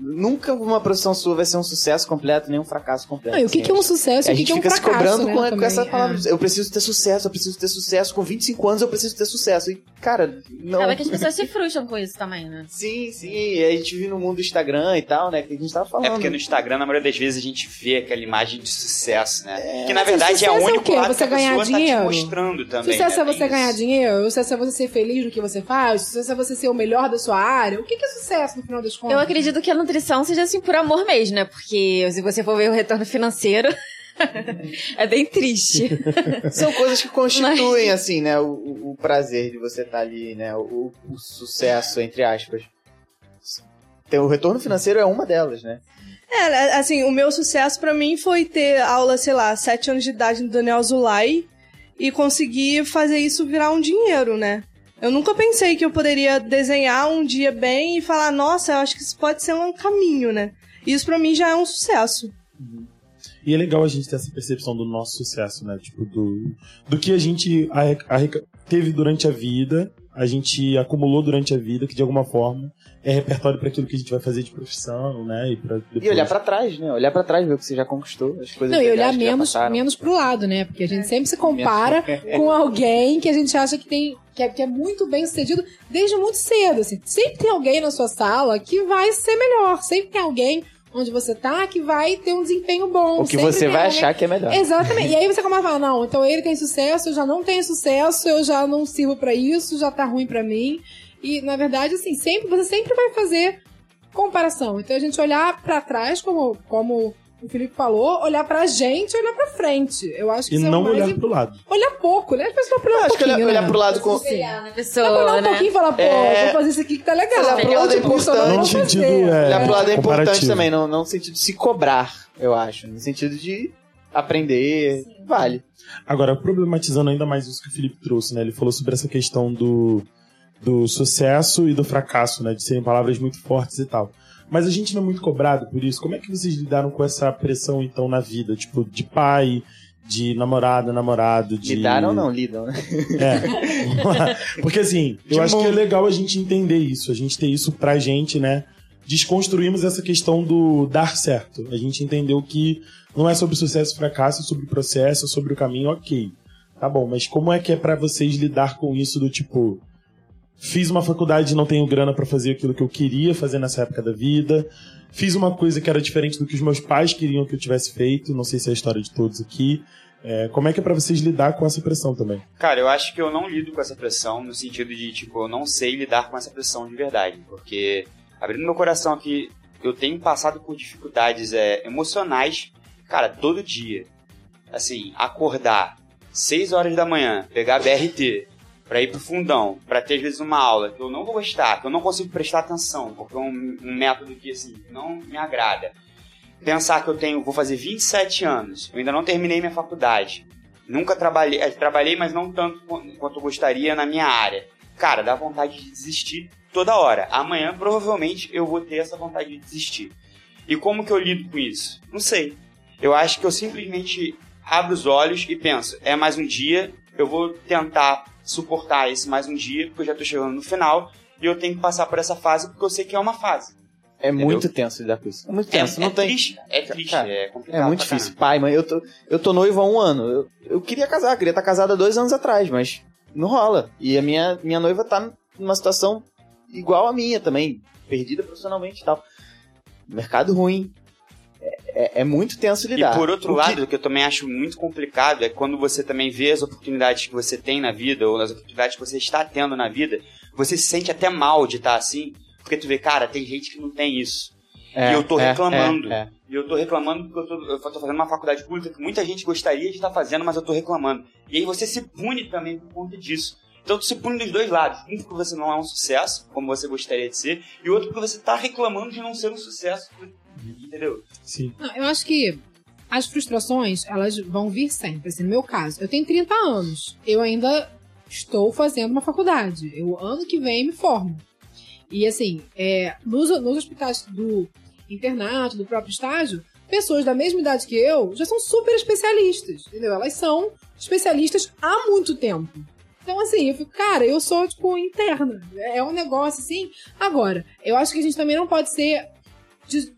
Nunca uma profissão sua vai ser um sucesso completo, nem um fracasso completo. Ah, e o que, assim, que é um sucesso? A gente que fica é um se cobrando né, com, também, com essa palavra. É. Eu preciso ter sucesso, eu preciso ter sucesso. Com 25 anos eu preciso ter sucesso. E, cara, não. Sabe que as pessoas se frustram com isso também, né? Sim, sim. E a gente vive no mundo do Instagram e tal, né? Que a gente tava falando. É porque no Instagram, na maioria das vezes, a gente vê aquela imagem de sucesso, né? É, que na verdade é o único é o lado você que a pessoa dinheiro. tá te mostrando também. Sucesso né? é você Tem ganhar isso. dinheiro? Sucesso é você ser feliz no que você faz? Sucesso é você ser o melhor da sua área? O que, que é sucesso no final das contas? Eu acredito que a nutrição seja assim por amor mesmo, né? Porque se você for ver o retorno financeiro. é bem triste. São coisas que constituem, assim, né? O, o- prazer de você estar ali, né? O, o sucesso, entre aspas. Tem, o retorno financeiro é uma delas, né? É, assim, o meu sucesso pra mim foi ter aula, sei lá, sete anos de idade no Daniel Zulai e conseguir fazer isso virar um dinheiro, né? Eu nunca pensei que eu poderia desenhar um dia bem e falar, nossa, eu acho que isso pode ser um caminho, né? Isso pra mim já é um sucesso. E é legal a gente ter essa percepção do nosso sucesso, né? Tipo, do, do que a gente teve durante a vida, a gente acumulou durante a vida, que de alguma forma é repertório para aquilo que a gente vai fazer de profissão, né? E, pra depois... e olhar para trás, né? Olhar para trás, ver o que você já conquistou, as coisas Não, e olhar menos, menos pro lado, né? Porque a gente sempre se compara com alguém que a gente acha que tem que é, que é muito bem sucedido desde muito cedo. Assim. Sempre tem alguém na sua sala que vai ser melhor. Sempre tem alguém onde você tá que vai ter um desempenho bom. O que você vai alguém... achar que é melhor. Exatamente. e aí você começa a falar, não, então ele tem sucesso, eu já não tenho sucesso, eu já não sirvo para isso, já tá ruim para mim. E, na verdade, assim, sempre, você sempre vai fazer comparação. Então a gente olhar para trás, como, como o Felipe falou, olhar pra gente e olhar pra frente. Eu acho que E é não olhar pro lado. Olhar pouco, né? As pessoas olhar um acho que olhar, né? olhar pro lado com. Espelhar na pessoa. Olhar um né? pouquinho e falar, pô, é... vou fazer isso aqui que tá legal. Olhar pro lado é importante. No sentido, é, olhar pro lado é importante também, não, não no sentido de se cobrar, eu acho. No sentido de aprender, Sim. vale. Agora, problematizando ainda mais isso que o Felipe trouxe, né? Ele falou sobre essa questão do, do sucesso e do fracasso, né? De serem palavras muito fortes e tal. Mas a gente não é muito cobrado por isso. Como é que vocês lidaram com essa pressão, então, na vida? Tipo, de pai, de namorada, namorado, de... Lidaram ou não? Lidam, né? É. Porque, assim, eu acho que é legal a gente entender isso. A gente ter isso pra gente, né? Desconstruímos essa questão do dar certo. A gente entendeu que não é sobre sucesso e fracasso, é sobre o processo, é sobre o caminho, ok. Tá bom, mas como é que é para vocês lidar com isso do tipo Fiz uma faculdade e não tenho grana para fazer aquilo que eu queria fazer nessa época da vida. Fiz uma coisa que era diferente do que os meus pais queriam que eu tivesse feito. Não sei se é a história de todos aqui. É, como é que é para vocês lidar com essa pressão também? Cara, eu acho que eu não lido com essa pressão no sentido de, tipo, eu não sei lidar com essa pressão de verdade. Porque, abrindo meu coração aqui, eu tenho passado por dificuldades é, emocionais, cara, todo dia. Assim, acordar 6 horas da manhã, pegar BRT, para ir pro fundão, para ter às vezes uma aula que eu não vou gostar, que eu não consigo prestar atenção, porque é um, um método que assim não me agrada. Pensar que eu tenho, vou fazer 27 anos, eu ainda não terminei minha faculdade. Nunca trabalhei, eh, trabalhei, mas não tanto quanto eu gostaria na minha área. Cara, dá vontade de desistir toda hora. Amanhã provavelmente eu vou ter essa vontade de desistir. E como que eu lido com isso? Não sei. Eu acho que eu simplesmente abro os olhos e penso, é mais um dia, eu vou tentar suportar esse mais um dia, porque eu já tô chegando no final, e eu tenho que passar por essa fase porque eu sei que é uma fase. É Entendeu? muito tenso lidar com isso. É muito tenso. É, não é tem... triste, é triste, Cara, é complicado. É muito difícil. Pai, mãe, eu tô, eu tô noivo há um ano. Eu, eu queria casar, queria estar casado há dois anos atrás, mas não rola. E a minha, minha noiva tá numa situação igual a minha também, perdida profissionalmente e tal. Mercado ruim, é, é, muito tenso lidar. E por outro o lado, o que eu também acho muito complicado é quando você também vê as oportunidades que você tem na vida, ou as oportunidades que você está tendo na vida, você se sente até mal de estar assim, porque tu vê, cara, tem gente que não tem isso. É, e eu tô é, reclamando. É, é, e eu tô reclamando porque eu tô, eu tô fazendo uma faculdade pública que muita gente gostaria de estar fazendo, mas eu tô reclamando. E aí você se pune também por conta disso. Então tu se pune dos dois lados. Um porque você não é um sucesso, como você gostaria de ser, e o outro porque você tá reclamando de não ser um sucesso Entendeu? Sim. Não, eu acho que as frustrações, elas vão vir sempre. Assim, no meu caso, eu tenho 30 anos. Eu ainda estou fazendo uma faculdade. Eu, ano que vem, me formo. E, assim, é, nos, nos hospitais do internato, do próprio estágio, pessoas da mesma idade que eu já são super especialistas, entendeu? Elas são especialistas há muito tempo. Então, assim, eu fico, cara, eu sou, tipo, interna. É um negócio assim. Agora, eu acho que a gente também não pode ser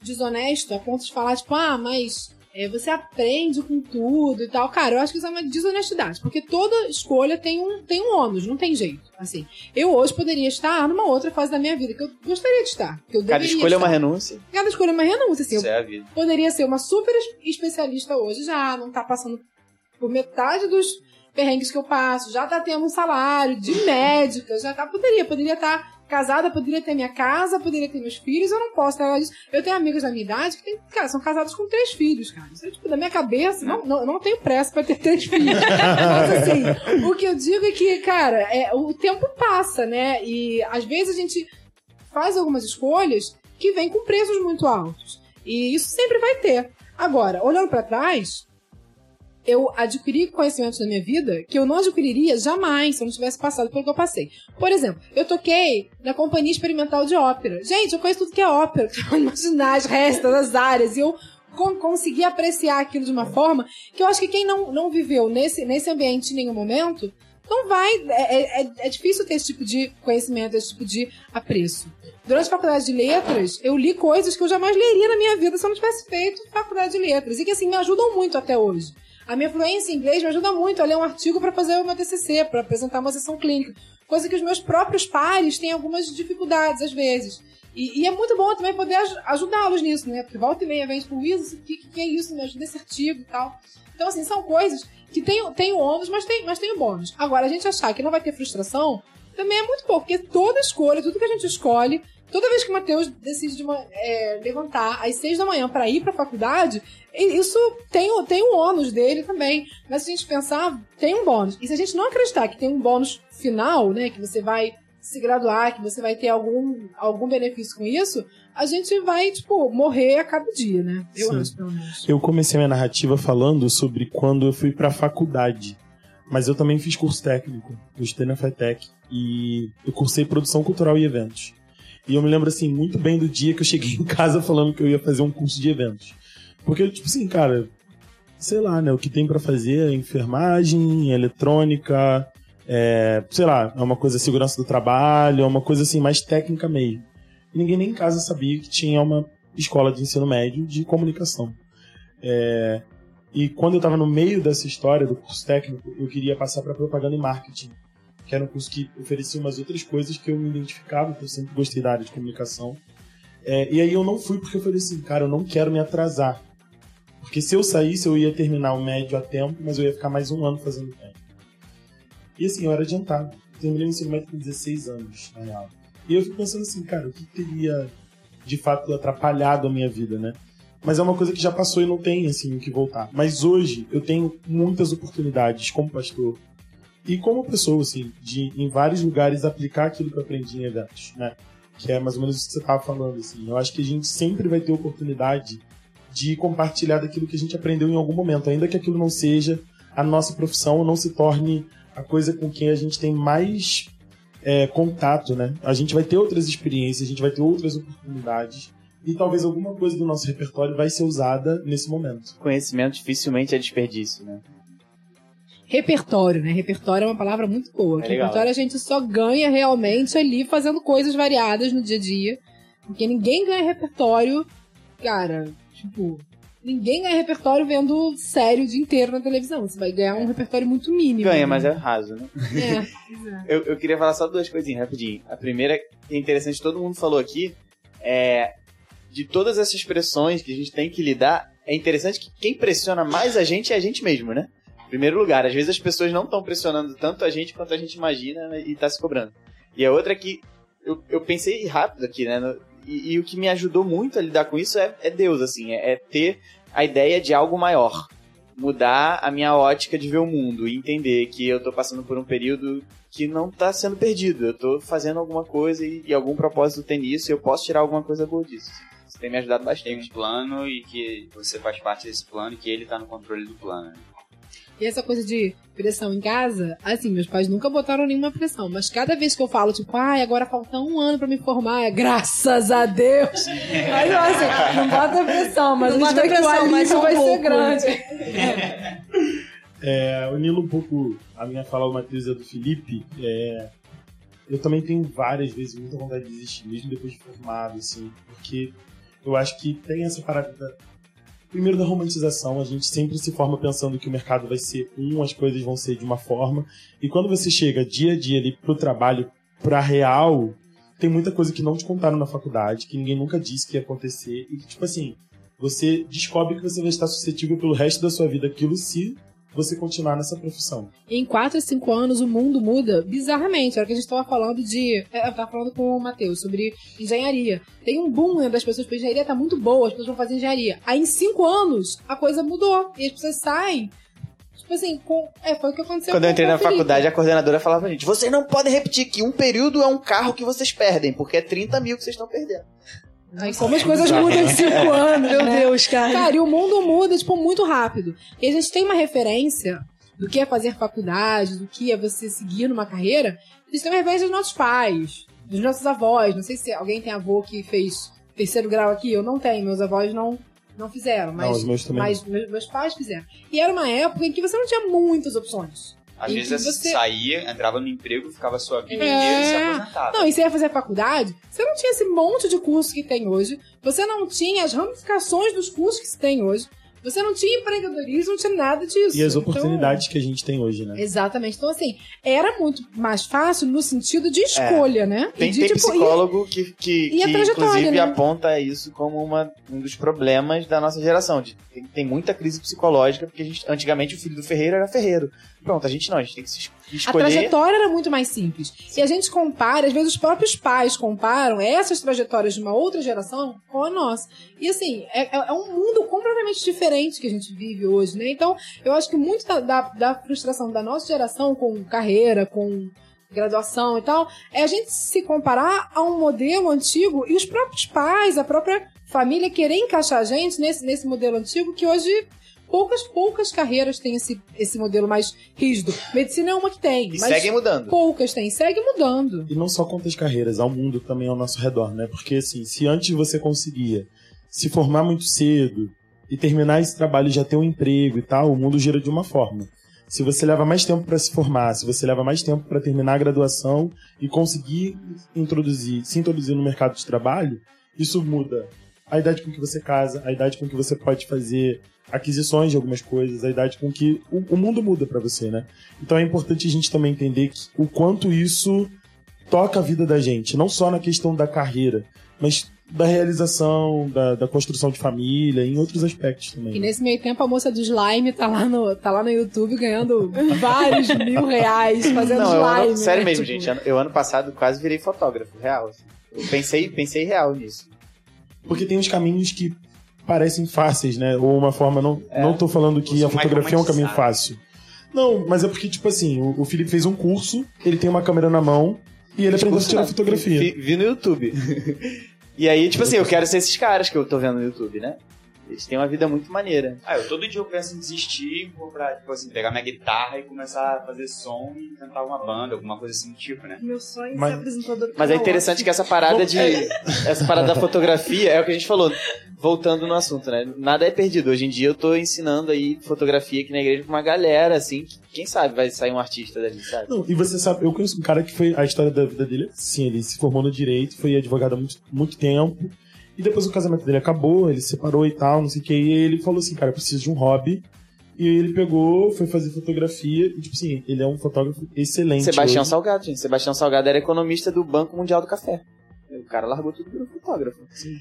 desonesto a ponto de falar, tipo, ah, mas é, você aprende com tudo e tal. Cara, eu acho que isso é uma desonestidade, porque toda escolha tem um, tem um ônus, não tem jeito. Assim, eu hoje poderia estar numa outra fase da minha vida que eu gostaria de estar. Que eu Cada escolha estar. é uma renúncia. Cada escolha é uma renúncia, assim. Isso é a vida. Poderia ser uma super especialista hoje já, não tá passando por metade dos perrengues que eu passo, já tá tendo um salário de médica, já tá, poderia, poderia estar tá casada, poderia ter minha casa, poderia ter meus filhos, eu não posso ter disso. Eu tenho amigos da minha idade que tem, cara, são casados com três filhos, cara. Isso é, tipo, da minha cabeça, não, não, não tenho pressa pra ter três filhos. Mas assim, o que eu digo é que, cara, é, o tempo passa, né? E às vezes a gente faz algumas escolhas que vêm com preços muito altos. E isso sempre vai ter. Agora, olhando para trás, eu adquiri conhecimentos na minha vida que eu não adquiriria jamais se eu não tivesse passado pelo que eu passei. Por exemplo, eu toquei na Companhia Experimental de Ópera. Gente, eu conheço tudo que é ópera, imaginar as restas, as áreas, e eu consegui apreciar aquilo de uma forma que eu acho que quem não, não viveu nesse, nesse ambiente em nenhum momento não vai. É, é, é, difícil ter esse tipo de conhecimento, esse tipo de apreço. Durante a faculdade de letras, eu li coisas que eu jamais leria na minha vida se eu não tivesse feito faculdade de letras. E que, assim, me ajudam muito até hoje. A minha fluência em inglês me ajuda muito a ler um artigo para fazer o meu TCC, para apresentar uma sessão clínica. Coisa que os meus próprios pares têm algumas dificuldades, às vezes. E, e é muito bom também poder ajudá-los nisso, né? Porque volta e meia vem, tipo, isso, o que, que é isso? Me ajuda esse artigo e tal. Então, assim, são coisas que tem, tem ônus, mas tem, mas tem bônus. Agora, a gente achar que não vai ter frustração também é muito pouco, porque toda escolha, tudo que a gente escolhe, toda vez que o Matheus decide de uma, é, levantar às seis da manhã para ir para a faculdade, isso tem, tem um ônus dele também. Mas se a gente pensar, tem um bônus. E se a gente não acreditar que tem um bônus final, né, que você vai se graduar, que você vai ter algum, algum benefício com isso, a gente vai, tipo, morrer a cada dia, né? Eu Sim. acho, pelo menos. Eu comecei minha narrativa falando sobre quando eu fui pra faculdade. Mas eu também fiz curso técnico. Eu estudei na FETEC. E eu cursei produção cultural e eventos. E eu me lembro, assim, muito bem do dia que eu cheguei em casa falando que eu ia fazer um curso de eventos. Porque, tipo assim, cara, sei lá, né? O que tem para fazer é enfermagem, eletrônica, é, sei lá, é uma coisa segurança do trabalho, é uma coisa assim mais técnica mesmo. E ninguém nem em casa sabia que tinha uma escola de ensino médio de comunicação. É, e quando eu estava no meio dessa história do curso técnico, eu queria passar para propaganda e marketing, que era um curso que oferecia umas outras coisas que eu me identificava, porque eu sempre gostei da área de comunicação. É, e aí eu não fui porque eu falei assim, cara, eu não quero me atrasar. Porque se eu saísse, eu ia terminar o médio a tempo, mas eu ia ficar mais um ano fazendo médio. E assim, eu era adiantado. Eu terminei o ensino médio com 16 anos, na real. E eu fico pensando assim, cara, o que teria de fato atrapalhado a minha vida, né? Mas é uma coisa que já passou e não tem, assim, o que voltar. Mas hoje eu tenho muitas oportunidades como pastor e como pessoa, assim, de em vários lugares aplicar aquilo que eu aprendi em eventos, né? Que é mais ou menos o que você estava falando, assim. Eu acho que a gente sempre vai ter oportunidade de compartilhar daquilo que a gente aprendeu em algum momento, ainda que aquilo não seja a nossa profissão, não se torne a coisa com quem a gente tem mais é, contato, né? A gente vai ter outras experiências, a gente vai ter outras oportunidades e talvez alguma coisa do nosso repertório vai ser usada nesse momento. Conhecimento dificilmente é desperdício, né? Repertório, né? Repertório é uma palavra muito boa. É repertório a gente só ganha realmente ali fazendo coisas variadas no dia a dia. Porque ninguém ganha repertório, cara, tipo, Ninguém ganha repertório vendo série o dia inteiro na televisão. Você vai ganhar um repertório muito mínimo. Ganha, né? mas é raso, né? É, eu, eu queria falar só duas coisinhas rapidinho. A primeira, que é interessante, todo mundo falou aqui, é de todas essas expressões que a gente tem que lidar, é interessante que quem pressiona mais a gente é a gente mesmo, né? Primeiro lugar, às vezes as pessoas não estão pressionando tanto a gente quanto a gente imagina né, e está se cobrando. E a outra é que eu, eu pensei rápido aqui, né? E, e, o que me ajudou muito a lidar com isso é, é Deus, assim, é, é, ter a ideia de algo maior. Mudar a minha ótica de ver o mundo e entender que eu tô passando por um período que não tá sendo perdido. Eu tô fazendo alguma coisa e, e algum propósito tem nisso e eu posso tirar alguma coisa boa disso. Isso tem me ajudado bastante. Tem um plano e que você faz parte desse plano e que ele tá no controle do plano. Né? E essa coisa de pressão em casa, assim, meus pais nunca botaram nenhuma pressão, mas cada vez que eu falo, tipo, ai, agora falta um ano pra me formar, é graças a Deus. Aí eu assim, não bota pressão, mas não a gente vê que alívio vai ser grande. É, unindo um pouco a minha fala ao Matheus e do Felipe, é, eu também tenho várias vezes muita vontade de desistir, mesmo depois de formado, assim, porque eu acho que tem essa parada Primeiro, da romantização, a gente sempre se forma pensando que o mercado vai ser um, as coisas vão ser de uma forma. E quando você chega dia a dia ali pro trabalho, pra real, tem muita coisa que não te contaram na faculdade, que ninguém nunca disse que ia acontecer. E, tipo assim, você descobre que você vai estar suscetível pelo resto da sua vida aquilo se você continuar nessa profissão. Em 4 a 5 anos, o mundo muda bizarramente. Era que a gente estava falando de. É, eu estava falando com o Matheus sobre engenharia. Tem um boom né, das pessoas, porque a engenharia tá muito boa, as pessoas vão fazer engenharia. Aí em 5 anos, a coisa mudou. E as pessoas saem Tipo assim, com... é, foi o que aconteceu Quando eu entrei na faculdade, a coordenadora falava pra gente: vocês não podem repetir que um período é um carro que vocês perdem, porque é 30 mil que vocês estão perdendo. Aí como as coisas mudam em cinco anos. Meu né? Deus, cara. Cara, e o mundo muda, tipo, muito rápido. E a gente tem uma referência do que é fazer faculdade, do que é você seguir numa carreira. A gente tem uma referência dos nossos pais, dos nossos avós. Não sei se alguém tem avô que fez terceiro grau aqui. Eu não tenho, meus avós não, não fizeram. Mas, não, os meus. Mas meus, meus pais fizeram. E era uma época em que você não tinha muitas opções. Às vezes você saía, entrava no emprego, ficava a sua vida é... inteira e se aposentava. Não, e você ia fazer faculdade, você não tinha esse monte de curso que tem hoje, você não tinha as ramificações dos cursos que se tem hoje. Você não tinha empreendedorismo, não tinha nada disso. E as então, oportunidades então, que a gente tem hoje, né? Exatamente. Então, assim, era muito mais fácil no sentido de escolha, é. né? Tem, de, tem tipo, psicólogo e, que, que, que inclusive, né? aponta isso como uma, um dos problemas da nossa geração. De, tem, tem muita crise psicológica, porque a gente, antigamente o filho do ferreiro era ferreiro. Pronto, a gente não, a gente tem que se escolher. A trajetória era muito mais simples. Sim. E a gente compara, às vezes os próprios pais comparam essas trajetórias de uma outra geração com a nossa. E assim, é, é, é um mundo completamente diferente que a gente vive hoje, né? Então, eu acho que muito da, da, da frustração da nossa geração com carreira, com graduação e tal, é a gente se comparar a um modelo antigo e os próprios pais, a própria família querer encaixar a gente nesse, nesse modelo antigo que hoje poucas, poucas carreiras têm esse, esse modelo mais rígido. Medicina é uma que tem. E mas segue mudando. Poucas têm, segue mudando. E não só quantas carreiras, há um mundo também ao nosso redor, né? Porque assim, se antes você conseguia se formar muito cedo e terminar esse trabalho e já ter um emprego e tal, o mundo gira de uma forma. Se você leva mais tempo para se formar, se você leva mais tempo para terminar a graduação e conseguir introduzir, se introduzir no mercado de trabalho, isso muda a idade com que você casa, a idade com que você pode fazer aquisições de algumas coisas, a idade com que o, o mundo muda para você, né? Então é importante a gente também entender que, o quanto isso toca a vida da gente, não só na questão da carreira, mas da realização, da, da, construção de família, em outros aspectos também. E nesse meio tempo a moça do slime tá lá no, tá lá no YouTube ganhando vários mil reais fazendo não, slime. Ano, sério né? mesmo, tipo... gente. Eu ano passado quase virei fotógrafo, real. Assim. Eu pensei, pensei real nisso. Porque tem uns caminhos que parecem fáceis, né? Ou uma forma. Não, é, não tô falando que a fotografia é um caminho fácil. Não, mas é porque, tipo assim, o, o Felipe fez um curso, ele tem uma câmera na mão e ele aprendeu a tirar fotografia. Vi, vi no YouTube. e aí, tipo assim, eu quero ser esses caras que eu tô vendo no YouTube, né? Eles têm uma vida muito maneira. Ah, eu todo dia eu penso em desistir, vou pra, tipo assim, pegar minha guitarra e começar a fazer som e cantar uma banda, alguma coisa assim do tipo, né? Meu sonho é mas, ser apresentador do Mas é interessante que essa parada de. essa parada da fotografia é o que a gente falou. Voltando no assunto, né? Nada é perdido. Hoje em dia eu tô ensinando aí fotografia aqui na igreja pra uma galera, assim, que, quem sabe vai sair um artista dali, sabe? Não, e você sabe, eu conheço um cara que foi. A história da vida dele, sim, ele se formou no direito, foi advogado há muito, muito tempo e depois o casamento dele acabou, ele se separou e tal, não sei o que. E ele falou assim, cara, eu preciso de um hobby. E ele pegou, foi fazer fotografia. E, tipo assim, ele é um fotógrafo excelente. Sebastião hoje. Salgado, gente. Sebastião Salgado era economista do Banco Mundial do Café. O cara largou tudo pro fotógrafo. Sim.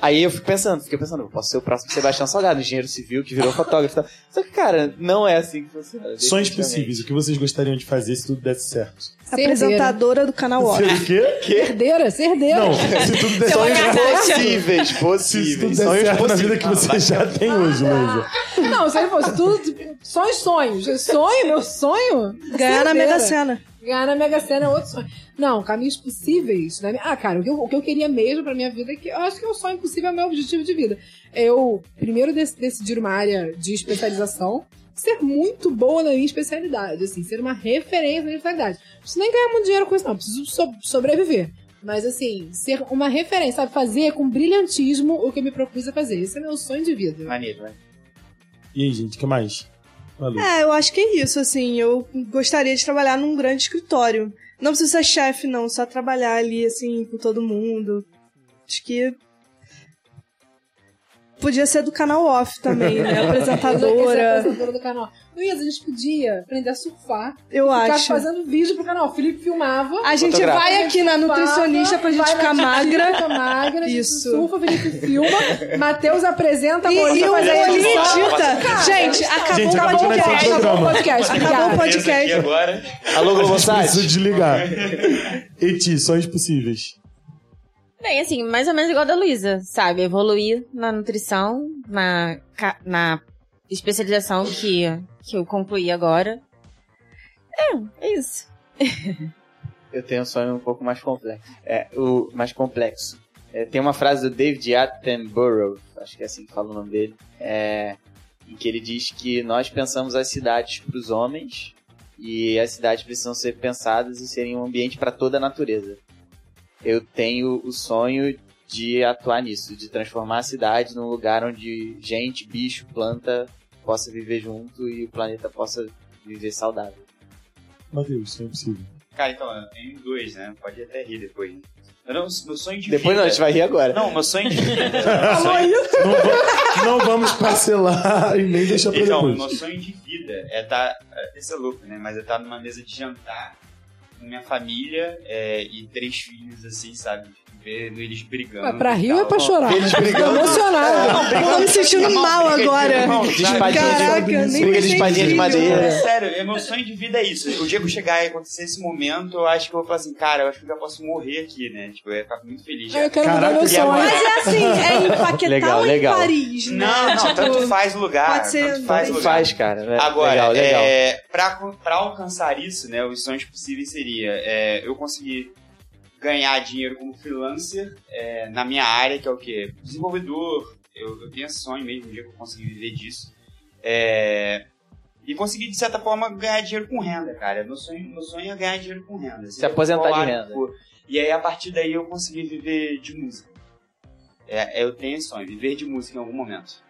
Aí eu fico pensando, fiquei pensando, eu posso ser o próximo Sebastião Salgado, engenheiro civil que virou fotógrafo. Só que, cara, não é assim que funciona. Sonhos possíveis, o que vocês gostariam de fazer se tudo desse certo? Apresentadora do canal. Ser o quê? Que? Herdeira, herdeira. Não, se tudo der Sonhos possíveis, possíveis. Se sonhos certo possíveis. na vida que você já tem hoje, Luísa. Não, se ele fosse tudo, sonhos, sonhos. Sonho, meu sonho? Ganhar na Mega Sena. Ganhar na Mega Sena é outro sonho. Não, caminhos possíveis. Né? Ah, cara, o que, eu, o que eu queria mesmo pra minha vida, é que eu acho que o sonho possível é o meu objetivo de vida. Eu, primeiro, dec decidir uma área de especialização, ser muito boa na minha especialidade, assim, ser uma referência na minha especialidade. Não preciso nem ganhar muito dinheiro com isso, não. Preciso so sobreviver. Mas, assim, ser uma referência, sabe? Fazer com brilhantismo o que eu me propus a fazer. Esse é meu sonho de vida. Maneiro, né? E aí, gente, o que mais? Valeu. É, eu acho que é isso, assim. Eu gostaria de trabalhar num grande escritório. Não precisa ser chefe, não. Só trabalhar ali, assim, com todo mundo. Acho que Podia ser do canal off também, né? Apresentadora. apresentadora do canal. Luiz, a gente podia aprender a surfar. Eu ficar acho. fazendo vídeo pro canal. O Felipe filmava. A gente vai aqui na nutricionista pra gente ficar magra. Fica magra. Isso. Surfa, o Felipe filma. Matheus apresenta. E, e o Bolinha edita. Gente, acabou gente, o podcast. Acabou o podcast. Acabou o podcast. agora. Alô, Globosat. Preciso desligar. Eti, sonhos possíveis. Bem, assim, mais ou menos igual da Luísa, sabe? Evoluir na nutrição, na, na especialização que, que eu concluí agora. É, é isso. eu tenho um sonho um pouco mais complexo. É, o mais complexo. É, tem uma frase do David Attenborough, acho que é assim que fala o nome dele, é, em que ele diz que nós pensamos as cidades para os homens e as cidades precisam ser pensadas e serem um ambiente para toda a natureza eu tenho o sonho de atuar nisso, de transformar a cidade num lugar onde gente, bicho, planta possa viver junto e o planeta possa viver saudável. Matheus, sonho impossível. Cara, então, eu tenho dois, né? Pode até rir depois. Né? Não, meu sonho de Depois vida... não, a gente vai rir agora. Não, meu sonho de vida... não, vamos, não vamos parcelar e nem deixar pra então, depois. meu sonho de vida é estar... Tá, esse é louco, né? Mas é estar tá numa mesa de jantar minha família é, e três filhos, assim, sabe? Vendo eles brigando. É pra rir ou é pra chorar? Eles brigando. Tô emocionado. Tô me sentindo mal agora. Caraca, nem Briga de espadinha de madeira. É sério, meu sonho de vida é isso. O dia que eu chegar e acontecer esse momento, eu acho que eu vou falar assim, cara, eu acho que eu já posso morrer aqui, né? Tipo, eu ia ficar muito feliz. Eu quero Caraca, mudar meu sonho. Mas é assim, é em Paquetá Legal, ou em. Paris, né? Não, não, Tipo, tanto faz o lugar. pode ser tanto faz lugar. Faz, cara. né? Agora, legal, legal. É, pra, pra alcançar isso, né, os sonhos possíveis seria é, eu conseguir ganhar dinheiro como freelancer é, na minha área, que é o quê? Desenvolvedor. Eu, eu tenho esse sonho mesmo, um dia que eu conseguir viver disso. É, e conseguir, de certa forma, ganhar dinheiro com renda, cara. Meu sonho, meu sonho é ganhar dinheiro com renda. Se aposentar qual de renda. for. E aí, a partir daí, eu conseguir viver de música. É, eu tenho esse sonho, viver de música em algum momento.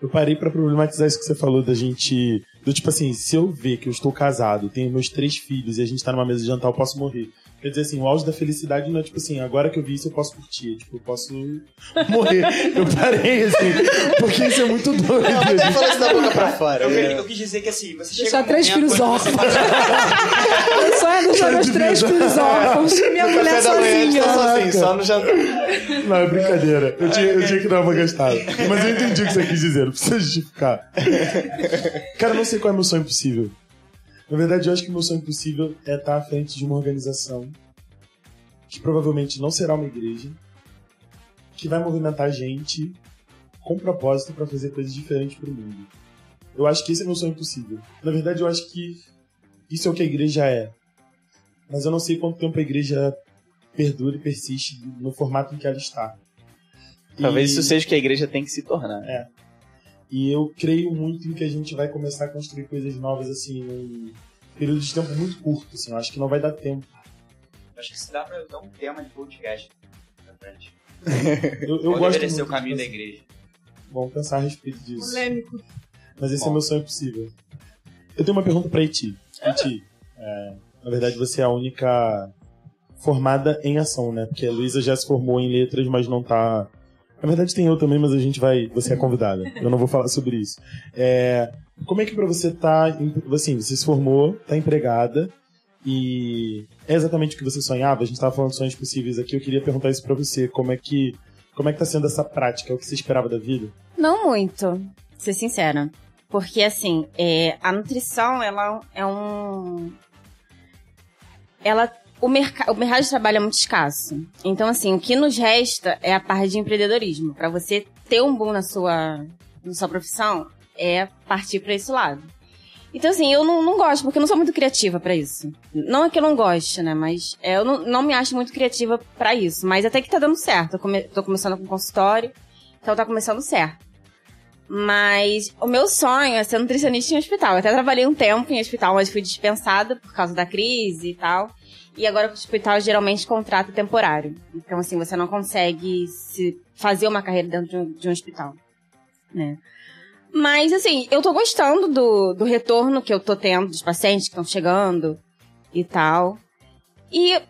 Eu parei pra problematizar isso que você falou da gente. Do tipo assim, se eu ver que eu estou casado, tenho meus três filhos e a gente tá numa mesa de jantar, eu posso morrer. Quer dizer assim, o auge da felicidade não é tipo assim, agora que eu vi isso eu posso curtir. Tipo, eu posso morrer. Eu parei assim, porque isso é muito doido. Até falou isso da boca pra fora. Eu, né? eu quis dizer que assim, você Deixar três filhos órfãos. Eu sonho é deixar meus três filhos órfãos. Minha mulher da manhã, sozinha. tá sozinho, só no jantar. Não, é brincadeira. Eu tinha, eu tinha que dar uma gastada. Mas eu entendi o que você quis dizer, não precisa justificar. Cara, eu não sei qual é meu sonho possível. Na verdade, eu acho que meu sonho possível é estar à frente de uma organização que provavelmente não será uma igreja, que vai movimentar a gente com propósito para fazer coisas diferentes pro mundo. Eu acho que esse é meu sonho possível. Na verdade, eu acho que isso é o que a igreja é. Mas eu não sei quanto tempo a igreja perdura e persiste no formato em que ela está. Talvez E- isso seja o que a igreja tem que se tornar. E eu creio muito em que a gente vai começar a construir coisas novas, assim, num período de tempo muito curto, assim. Eu acho que não vai dar tempo. Acho que isso dá pra dar um tema de podcast pra frente. Eu, eu Qual gosto muito o caminho da igreja? Vamos pensar a respeito disso. Polêmico. Mas esse Bom. é meu sonho possível. Eu tenho uma pergunta pra Iti. Iti, é, na verdade você é a única formada em ação, né? Porque a Luísa já se formou em letras, mas não tá. Na verdade tem eu também, mas a gente vai. Você é convidada. Eu não vou falar sobre isso. É, como é que pra você tá. Assim, você se formou, tá empregada e é exatamente o que você sonhava? A gente tava falando de sonhos possíveis aqui. Eu queria perguntar isso pra você. Como é que. Como é que tá sendo essa prática? É o que você esperava da vida? Não muito, ser sincera. Porque, assim, é, a nutrição, ela é um... Ela... O, merca... o mercado de trabalho é muito escasso. Então, assim, o que nos resta é a parte de empreendedorismo. Pra você ter um boom na sua, na sua profissão, é partir pra esse lado. Então, assim, eu não, não gosto, porque eu não sou muito criativa pra isso. Não é que eu não goste, né? Mas é, eu não, não me acho muito criativa pra isso. Mas até que tá dando certo. Eu come... tô começando com consultório, então tá começando certo. Mas o meu sonho é ser nutricionista em hospital. Eu até trabalhei um tempo em hospital, mas fui dispensada por causa da crise e tal. E agora o hospital geralmente contrata temporário. Então, assim, você não consegue se fazer uma carreira dentro de um, de um hospital. Né? Mas, assim, eu tô gostando do, do retorno que eu tô tendo dos pacientes que estão chegando e tal. E,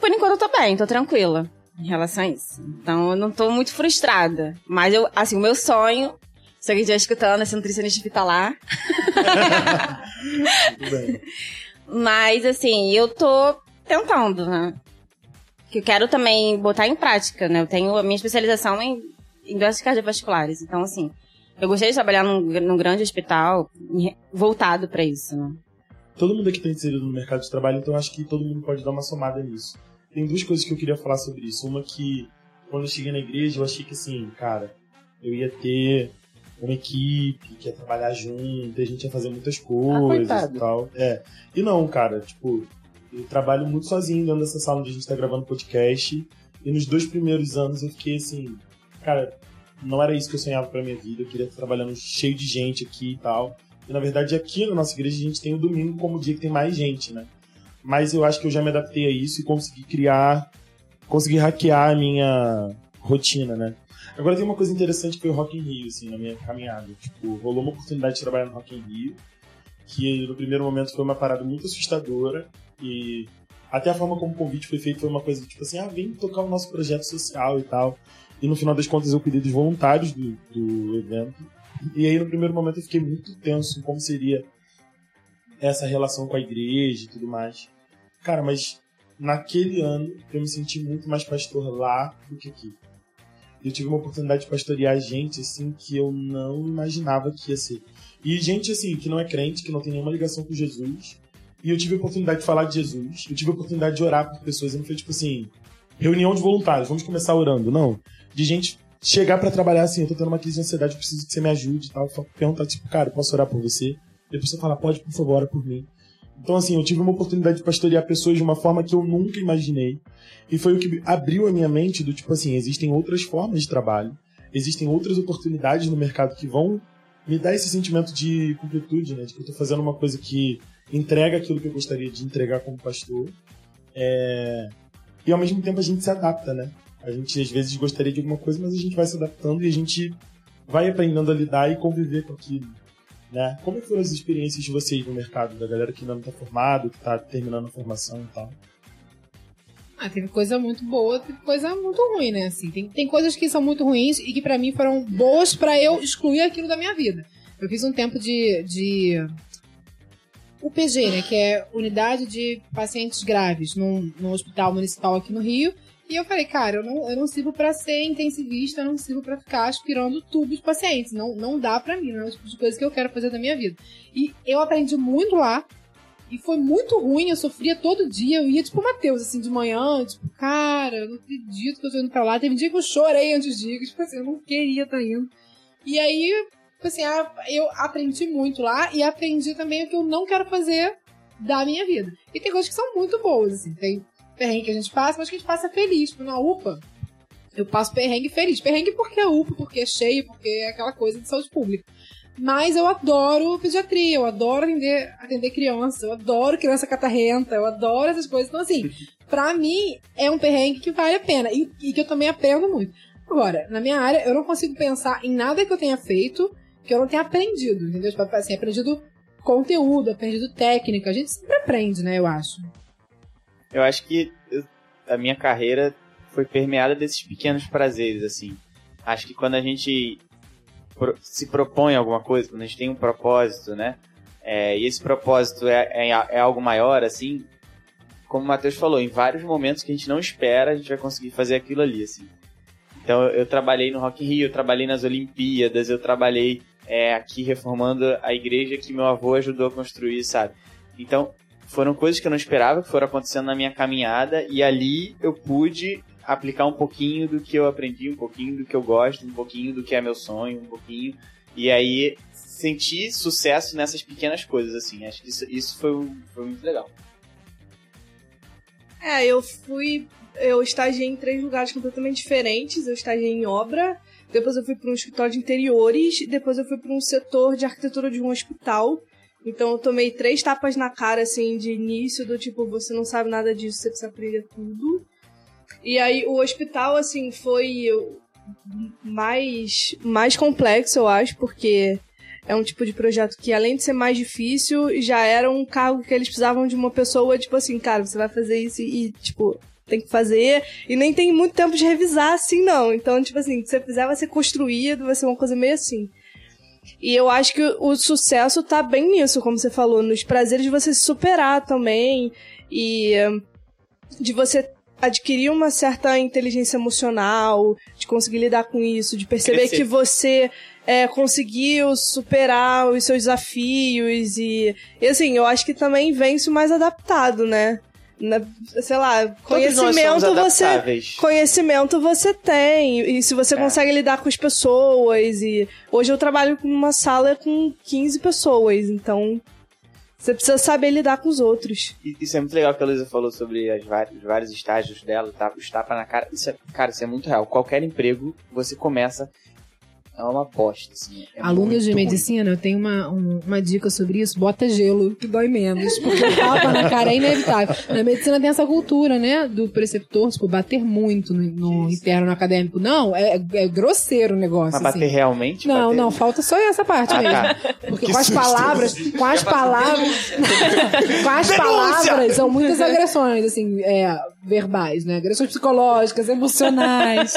por enquanto, eu tô bem, tô tranquila em relação a isso. Então, eu não tô muito frustrada. Mas, eu, assim, o meu sonho, se alguém estiver escutando, ser nutricionista hospitalar. Tudo bem. Mas, assim, eu tô tentando, né? Que eu quero também botar em prática, né? Eu tenho a minha especialização em, em doenças cardiovasculares. Então, assim, eu gostaria de trabalhar num, num grande hospital voltado pra isso, né? todo mundo aqui está inserido no mercado de trabalho, então acho que todo mundo pode dar uma somada nisso. Tem duas coisas que eu queria falar sobre isso. Uma que, quando eu cheguei na igreja, eu achei que assim, cara, eu ia ter uma equipe que ia trabalhar junto, a gente ia fazer muitas coisas coitado. e tal. É. E não, cara, tipo, eu trabalho muito sozinho dentro dessa sala onde a gente tá gravando podcast. E nos dois primeiros anos eu fiquei assim, cara, não era isso que eu sonhava pra minha vida. Eu queria estar trabalhando cheio de gente aqui e tal. E na verdade aqui na nossa igreja a gente tem o domingo como dia que tem mais gente, né? Mas eu acho que eu já me adaptei a isso e consegui criar, consegui hackear a minha rotina, né? Agora tem uma coisa interessante que foi o Rock in Rio, assim, na minha caminhada. Tipo, rolou uma oportunidade de trabalhar no Rock in Rio, que no primeiro momento foi uma parada muito assustadora e até a forma como o convite foi feito foi uma coisa tipo assim, ah, vem tocar o nosso projeto social e tal. E no final das contas eu cuidei dos voluntários do, do evento. E aí no primeiro momento eu fiquei muito tenso em como seria essa relação com a igreja e tudo mais. Cara, mas naquele ano eu me senti muito mais pastor lá do que aqui. Eu tive uma oportunidade de pastorear gente assim que eu não imaginava que ia ser. E gente assim que não é crente, que não tem nenhuma ligação com Jesus. E eu tive a oportunidade de falar de Jesus. Eu tive a oportunidade de orar por pessoas. E não foi tipo assim, reunião de voluntários, vamos começar orando. Não. De gente chegar para trabalhar assim, eu tô tendo uma crise de ansiedade, eu preciso que você me ajude e tal. Perguntar, tipo, cara, posso orar por você? Depois você fala, pode, por favor, ora por mim. Então, assim, eu tive uma oportunidade de pastorear pessoas de uma forma que eu nunca imaginei. E foi o que abriu a minha mente do tipo assim, existem outras formas de trabalho, existem outras oportunidades no mercado que vão me dar esse sentimento de completude, né? De que eu tô fazendo uma coisa que entrega aquilo que eu gostaria de entregar como pastor. É... E ao mesmo tempo a gente se adapta, né? A gente às vezes gostaria de alguma coisa, mas a gente vai se adaptando e a gente vai aprendendo a lidar e conviver com aquilo. Né? Como foram as experiências de vocês no mercado, da galera que ainda não está formado, que está terminando a formação e tal? Ah, teve coisa muito boa, teve coisa muito ruim, né? Assim, tem, tem coisas que são muito ruins e que para mim foram boas para eu excluir aquilo da minha vida. Eu fiz um tempo de, de UPG, né? Que é Unidade de Pacientes Graves, num, num hospital municipal aqui no Rio. E eu falei, cara, eu não, eu não sirvo para ser intensivista, eu não sirvo para ficar aspirando tudo os pacientes. Não, não dá para mim, não é o tipo de coisa que eu quero fazer da minha vida. E eu aprendi muito lá. E foi muito ruim, eu sofria todo dia. Eu ia, tipo, Matheus, assim, de manhã, tipo, cara, eu não acredito que eu tô indo pra lá. Teve um dia que eu chorei antes de ir, tipo assim, eu não queria estar tá indo. E aí, tipo assim, eu aprendi muito lá e aprendi também o que eu não quero fazer da minha vida. E tem coisas que são muito boas, assim. Tem perrengue que a gente passa, mas que a gente passa feliz. Tipo, na UPA, eu passo perrengue feliz. Perrengue porque é UPA, porque é cheio, porque é aquela coisa de saúde pública. Mas eu adoro pediatria, eu adoro atender, atender criança, eu adoro criança catarrenta, eu adoro essas coisas. Então, assim, pra mim, é um perrengue que vale a pena e, e que eu também aprendo muito. Agora, na minha área, eu não consigo pensar em nada que eu tenha feito que eu não tenha aprendido, entendeu? Tipo, assim, aprendido conteúdo, aprendido técnica. A gente sempre aprende, né, eu acho. Eu acho que a minha carreira foi permeada desses pequenos prazeres, assim. Acho que quando a gente se propõe alguma coisa, quando a gente tem um propósito, né? É, e esse propósito é, é, é, algo maior, assim, como o Matheus falou, em vários momentos que a gente não espera, a gente vai conseguir fazer aquilo ali, assim. Então, eu, eu trabalhei no Rock in Rio, eu trabalhei nas Olimpíadas, eu trabalhei é, aqui reformando a igreja que meu avô ajudou a construir, sabe? Então, foram coisas que eu não esperava que foram acontecendo na minha caminhada e ali eu pude aplicar um pouquinho do que eu aprendi, um pouquinho do que eu gosto, um pouquinho do que é meu sonho, um pouquinho. E aí senti sucesso nessas pequenas coisas, assim. Acho que isso, isso foi, foi muito legal. É, eu fui. Eu estagiei em três lugares completamente diferentes. Eu estagiei em obra, depois eu fui para um escritório de interiores, depois eu fui para um setor de arquitetura de um hospital. Então eu tomei três tapas na cara, assim, de início, do tipo, você não sabe nada disso, você precisa aprender tudo. E aí o hospital, assim, foi mais, mais complexo, eu acho, porque é um tipo de projeto que, além de ser mais difícil, já era um cargo que eles precisavam de uma pessoa, tipo assim, cara, você vai fazer isso e, tipo, tem que fazer. E nem tem muito tempo de revisar, assim, não. Então, tipo assim, se você fizer, vai ser construído, vai ser uma coisa meio assim. E eu acho que o sucesso tá bem nisso, como você falou, nos prazeres de você se superar também e hum, de você adquirir uma certa inteligência emocional, de conseguir lidar com isso, de perceber Crescer. que você é, conseguiu superar os seus desafios e, e assim, eu acho que também vence mais adaptado, né? Na, sei lá, conhecimento você conhecimento você tem e se você é. consegue lidar com as pessoas e hoje eu trabalho numa sala com 15 pessoas, então você precisa saber lidar com os outros. Isso é muito legal que a Luísa falou sobre as vários, os vários estágios dela, tá? os tapas na cara. Isso é, cara, isso é muito real. Qualquer emprego, você começa é uma bosta, assim. É Alunos de medicina, eu tenho uma, um, uma dica sobre isso, bota gelo, que dói menos, porque tapa na cara é inevitável. Na medicina tem essa cultura, né, do preceptor, tipo, bater muito no, no interno acadêmico. Não, é, é grosseiro o negócio, Mas assim. bater realmente? Não, bater... não, falta só essa parte Ah, mesmo. tá. Porque Que com as palavras, com as palavras, com as palavras, são muitas agressões, assim, é, verbais, né? Agressões psicológicas, emocionais.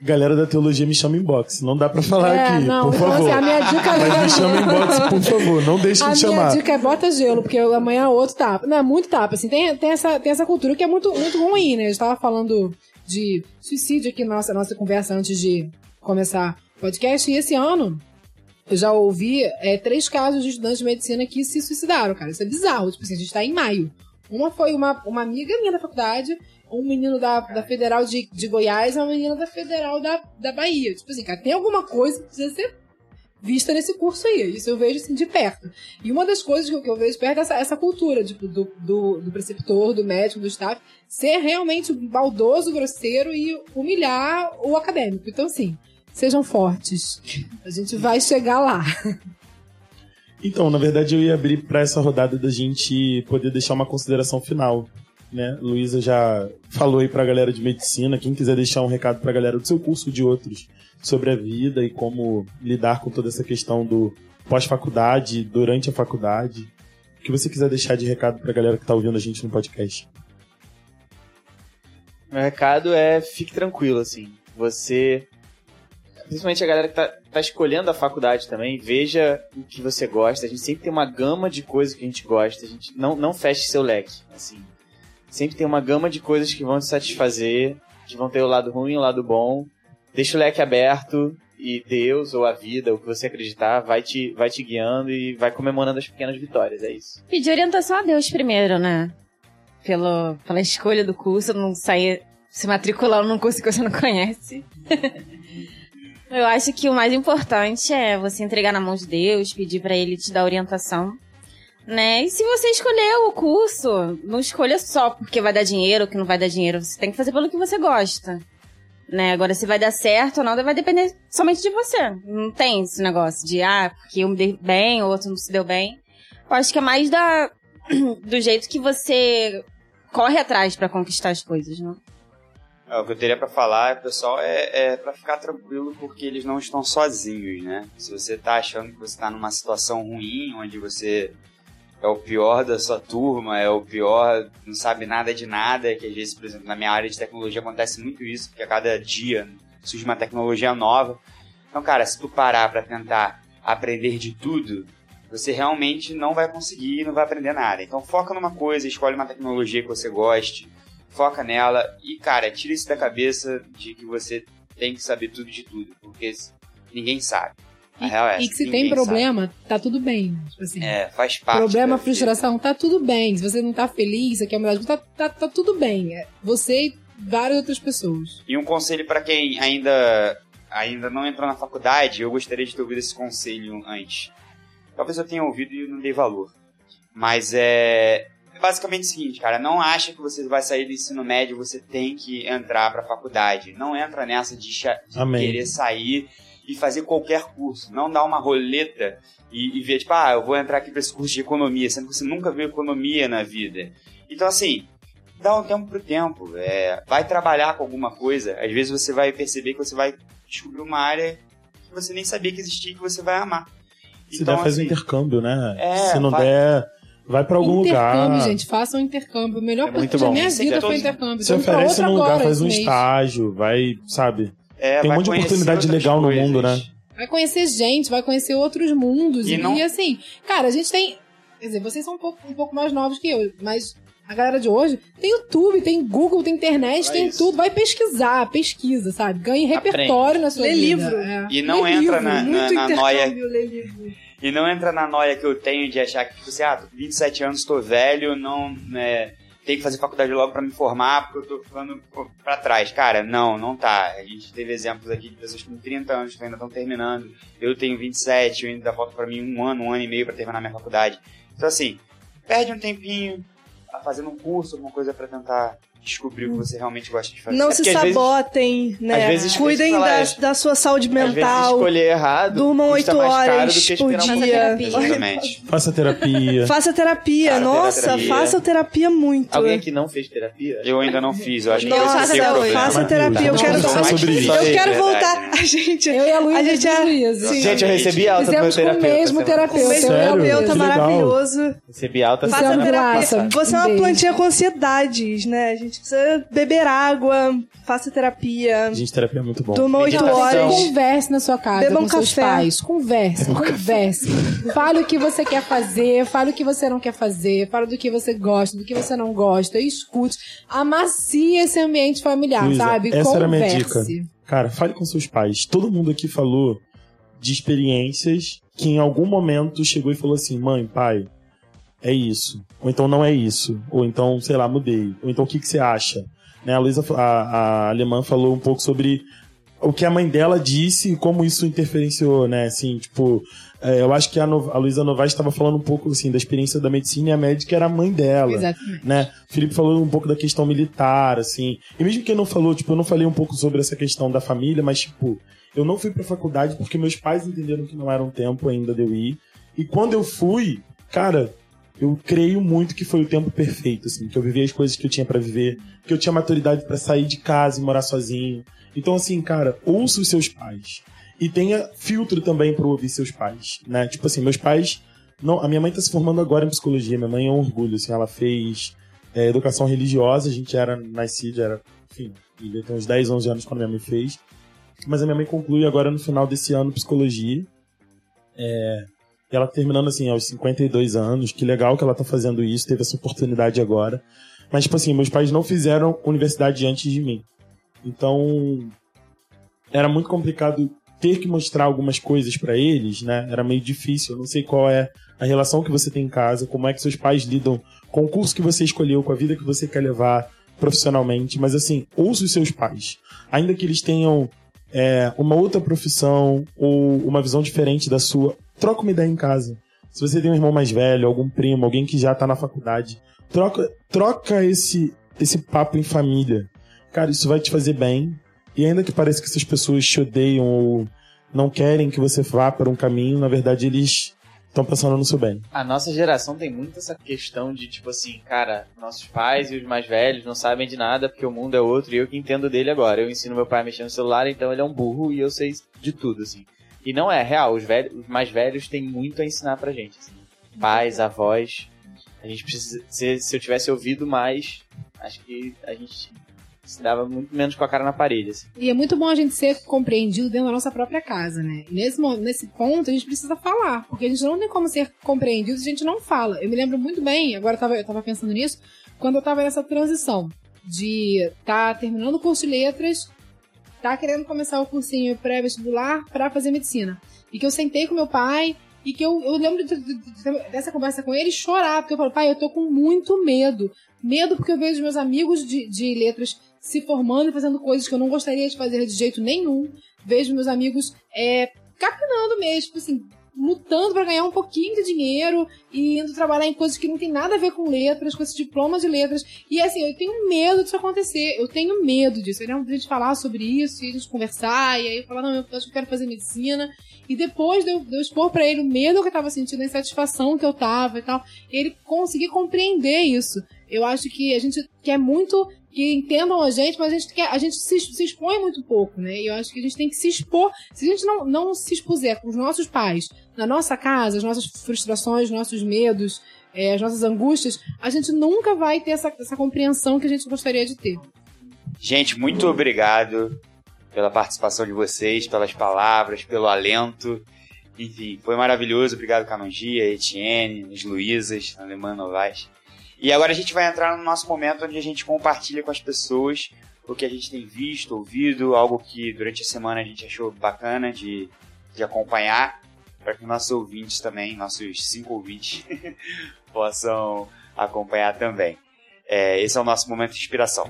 Galera da teologia me chama inbox. Não dá pra falar É, aqui, não, por então, favor. assim, a minha dica Mas é- me chama inbox, por favor. Não deixe A de minha chamar. dica é bota gelo, porque amanhã outro tapa. Não, é muito tapa, assim, tem, tem, essa, tem essa cultura que é muito, muito ruim, né? A gente tava falando de suicídio aqui na nossa, nossa conversa antes de começar o podcast, e esse ano eu já ouvi é, três casos de estudantes de medicina que se suicidaram, cara. Isso é bizarro. Tipo assim, a gente tá em maio. Uma foi uma, uma amiga minha da faculdade, um menino da, da Federal de, de Goiás e uma menina da Federal da, da Bahia. Tipo assim, cara, tem alguma coisa que precisa ser vista nesse curso aí. Isso eu vejo assim de perto. E uma das coisas que eu, que eu vejo perto é essa, essa cultura tipo, do, do, do preceptor, do médico, do staff, ser realmente baldoso, grosseiro e humilhar o acadêmico. Então, assim, sejam fortes. A gente vai chegar lá. Então, na verdade, eu ia abrir para essa rodada da gente poder deixar uma consideração final. Né? Luísa já falou aí pra galera de medicina. Quem quiser deixar um recado pra galera do seu curso de outros sobre a vida e como lidar com toda essa questão do pós-faculdade, durante a faculdade. O que você quiser deixar de recado pra galera que tá ouvindo a gente no podcast. Meu recado é fique tranquilo, assim. Você. Principalmente a galera que tá, tá escolhendo a faculdade também, veja o que você gosta. A gente sempre tem uma gama de coisas que a gente gosta. A gente não, não feche seu leque, assim. Sempre tem uma gama de coisas que vão te satisfazer, que vão ter o lado ruim e o lado bom. Deixa o leque aberto e Deus ou a vida, o que você acreditar, vai te, vai te guiando e vai comemorando as pequenas vitórias. É isso. Pedir orientação a Deus primeiro, né? Pelo, pela escolha do curso, não sair se matriculando num curso que você não conhece. Eu acho que o mais importante é você entregar na mão de Deus, pedir pra ele te dar orientação, né? E se você escolher o curso, não escolha só porque vai dar dinheiro ou que não vai dar dinheiro. Você tem que fazer pelo que você gosta. Né? Agora, se vai dar certo ou não, vai depender somente de você. Não tem esse negócio de, ah, porque eu me dei bem, o outro não se deu bem. Eu acho que é mais da, do jeito que você corre atrás pra conquistar as coisas, né? É, o que eu teria pra falar, pessoal, é, é para ficar tranquilo porque eles não estão sozinhos, né? Se você tá achando que você tá numa situação ruim, onde você é o pior da sua turma, é o pior, não sabe nada de nada, que às vezes, por exemplo, na minha área de tecnologia acontece muito isso, porque a cada dia surge uma tecnologia nova. Então, cara, se tu parar pra tentar aprender de tudo, você realmente não vai conseguir, não vai aprender nada. Então, foca numa coisa, escolhe uma tecnologia que você goste, foca nela e, cara, tira isso da cabeça de que você tem que saber tudo de tudo, porque ninguém sabe. A E, real é e que se tem problema, tá tudo bem. Tipo assim. sabe. É, faz parte. Problema, da vida. frustração, tá tudo bem. Se você não tá feliz, você quer mudar de tá, tá, tá tudo bem. É Você e várias outras pessoas. E um conselho pra quem ainda, ainda não entrou na faculdade, eu gostaria de ter ouvido esse conselho antes. Talvez eu tenha ouvido e não dei valor. Mas é, é basicamente o seguinte, cara, não acha que você vai sair do ensino médio, você tem que entrar pra faculdade. Não entra nessa de, de Amém. querer sair e fazer qualquer curso. Não dá uma roleta e, e ver, tipo, ah, eu vou entrar aqui pra esse curso de economia, sendo que você nunca viu economia na vida. Então, assim, dá um tempo pro tempo. É, vai trabalhar com alguma coisa. Às vezes você vai perceber que você vai descobrir uma área que você nem sabia que existia e que você vai amar. Se Então, der, faz um assim, intercâmbio, né? É, Se não vai- der, vai pra algum intercâmbio, lugar. gente, façam um intercâmbio. O melhor É muito da minha é vida todo- foi intercâmbio. Se oferece num lugar, faz um mês. estágio, vai, sabe? É, Tem um monte de oportunidade legal no coisas. mundo, né? Vai conhecer gente, vai conhecer outros mundos. E E, não- assim, cara, a gente tem. Quer dizer, vocês são um pouco, um pouco mais novos que eu, mas a galera de hoje tem YouTube, tem Google, tem internet, É tem isso. tudo. Vai pesquisar, pesquisa, sabe? Ganhe repertório na sua Lê vida. livro. É. E não Lê entra livro. na, na, Muito na noia intercâmbio, ler livro. E não entra na noia que eu tenho de achar que, tipo assim, ah, tô com 27 anos, tô velho, não, né, tenho que fazer faculdade logo pra me formar, porque eu tô ficando pô, pra trás. Cara, não, não tá. A gente teve exemplos aqui de pessoas com 30 anos que ainda estão terminando. Eu tenho 27, eu ainda falta pra mim um ano, um ano e meio pra terminar minha faculdade. Então, assim, perde um tempinho fazendo um curso, alguma coisa pra tentar descobrir o que você realmente gosta de fazer. Não é se sabotem, vezes, né? Vezes, Cuidem da, da, sua saúde mental. Às escolher errado. Durmam oito horas por dia. Faça terapia. faça terapia. Cara, Nossa, terapia. faça terapia muito. Alguém aqui não fez terapia? Eu ainda não fiz. Eu acho Nossa, que faça, terapia. faça terapia. Eu quero, sobre isso. eu quero voltar. A gente, eu e a Luísa. A gente, é, gente, eu recebi alta do meu terapeuta. o mesmo terapeuta. O mesmo terapeuta maravilhoso. Recebi alta. Faça terapia. Você é uma plantinha com ansiedades, né? A gente precisa beber água, faça terapia. Gente, terapia é muito bom. Durma oito horas. Converse na sua casa Beba um com café. seus pais. Converse, converse. Fale o que você quer fazer, fale o que você não quer fazer, fale do que você gosta, do que você não gosta, escute. Amacie esse ambiente familiar, Luísa, sabe? Essa Converse. era a minha dica. Cara, fale com seus pais. Todo mundo aqui falou de experiências que em algum momento chegou e falou assim: mãe, pai, é isso. Ou então não é isso. Ou então, sei lá, mudei. Ou então o que, que você acha? Né, a Luísa, a, a alemã falou um pouco sobre o que a mãe dela disse e como isso interferenciou, né? Assim, tipo, é, eu acho que a, no, a Luísa Novaes estava falando um pouco assim da experiência da medicina e a médica era a mãe dela. Exatamente. Né? O Felipe falou um pouco da questão militar, assim. E mesmo que não falou, tipo, eu não falei um pouco sobre essa questão da família, mas, tipo, eu não fui pra faculdade porque meus pais entenderam que não era um tempo ainda de eu ir. E quando eu fui, cara, eu creio muito que foi o tempo perfeito, assim, que eu vivi as coisas que eu tinha para viver, que eu tinha maturidade para sair de casa e morar sozinho. Então, assim, cara, ouça os seus pais. E tenha filtro também para ouvir seus pais, né? Tipo assim, meus pais. Não, a minha mãe tá se formando agora em psicologia, minha mãe é um orgulho, assim, ela fez é, educação religiosa, a gente era nascido, era, enfim, devia ter uns 10, 11 anos quando minha mãe fez. Mas a minha mãe conclui agora no final desse ano psicologia. É, e ela terminando assim, aos 52 anos, que legal que ela tá fazendo isso, teve essa oportunidade agora. Mas, tipo assim, meus pais não fizeram universidade antes de mim. Então, era muito complicado ter que mostrar algumas coisas para eles, né? Era meio difícil. Eu não sei qual é a relação que você tem em casa, como é que seus pais lidam com o curso que você escolheu, com a vida que você quer levar profissionalmente. Mas, assim, ouça os seus pais. Ainda que eles tenham é, uma outra profissão ou uma visão diferente da sua, troca uma ideia em casa. Se você tem um irmão mais velho, algum primo, alguém que já tá na faculdade, troca, troca esse, esse papo em família. Cara, isso vai te fazer bem. E ainda que pareça que essas pessoas te odeiam ou não querem que você vá para um caminho, na verdade eles estão pensando no seu bem. A nossa geração tem muito essa questão de, tipo assim, cara, nossos pais e os mais velhos não sabem de nada porque o mundo é outro e eu que entendo dele agora. Eu ensino meu pai a mexer no celular, então ele é um burro e eu sei de tudo, assim. E não é real, os, velhos, os mais velhos têm muito a ensinar pra gente. Assim. Pais, avós. A gente precisa. Se, se eu tivesse ouvido mais, acho que a gente se dava muito menos com a cara na parede. Assim. E é muito bom a gente ser compreendido dentro da nossa própria casa, né? Nesse, nesse ponto a gente precisa falar, porque a gente não tem como ser compreendido se a gente não fala. Eu me lembro muito bem, agora eu tava, eu tava pensando nisso, quando eu tava nessa transição de estar tá terminando o curso de letras tá querendo começar o cursinho pré-vestibular para fazer medicina. E que eu sentei com meu pai e que eu, eu lembro de, de, de, dessa conversa com ele chorar, porque eu falo, pai, eu tô com muito medo. Medo porque eu vejo meus amigos de, de letras se formando e fazendo coisas que eu não gostaria de fazer de jeito nenhum. Vejo meus amigos é, capinando mesmo, tipo assim, lutando para ganhar um pouquinho de dinheiro e indo trabalhar em coisas que não tem nada a ver com letras, com esse diploma de letras. E assim, eu tenho medo disso acontecer. Eu tenho medo disso. Eu lembro de a gente falar sobre isso e a gente conversar. E aí eu falar, não, eu acho que eu quero fazer medicina. E depois de eu, de eu expor para ele o medo que eu tava sentindo, a insatisfação que eu tava e tal, ele conseguir compreender isso. Eu acho que a gente quer muito que entendam a gente, mas a gente, quer, a gente se, se expõe muito pouco, né? E eu acho que a gente tem que se expor. Se a gente não, não se expuser com os nossos pais, na nossa casa, as nossas frustrações, nossos medos, é, as nossas angústias, a gente nunca vai ter essa, essa compreensão que a gente gostaria de ter. Gente, muito obrigado pela participação de vocês, pelas palavras, pelo alento. Enfim, foi maravilhoso. Obrigado, Camangia, Etienne, as Luísas, Alemã Novaes. E agora a gente vai entrar no nosso momento onde a gente compartilha com as pessoas o que a gente tem visto, ouvido, algo que durante a semana a gente achou bacana de, de acompanhar, para que nossos ouvintes também, nossos cinco ouvintes, possam acompanhar também. É, esse é o nosso momento de inspiração.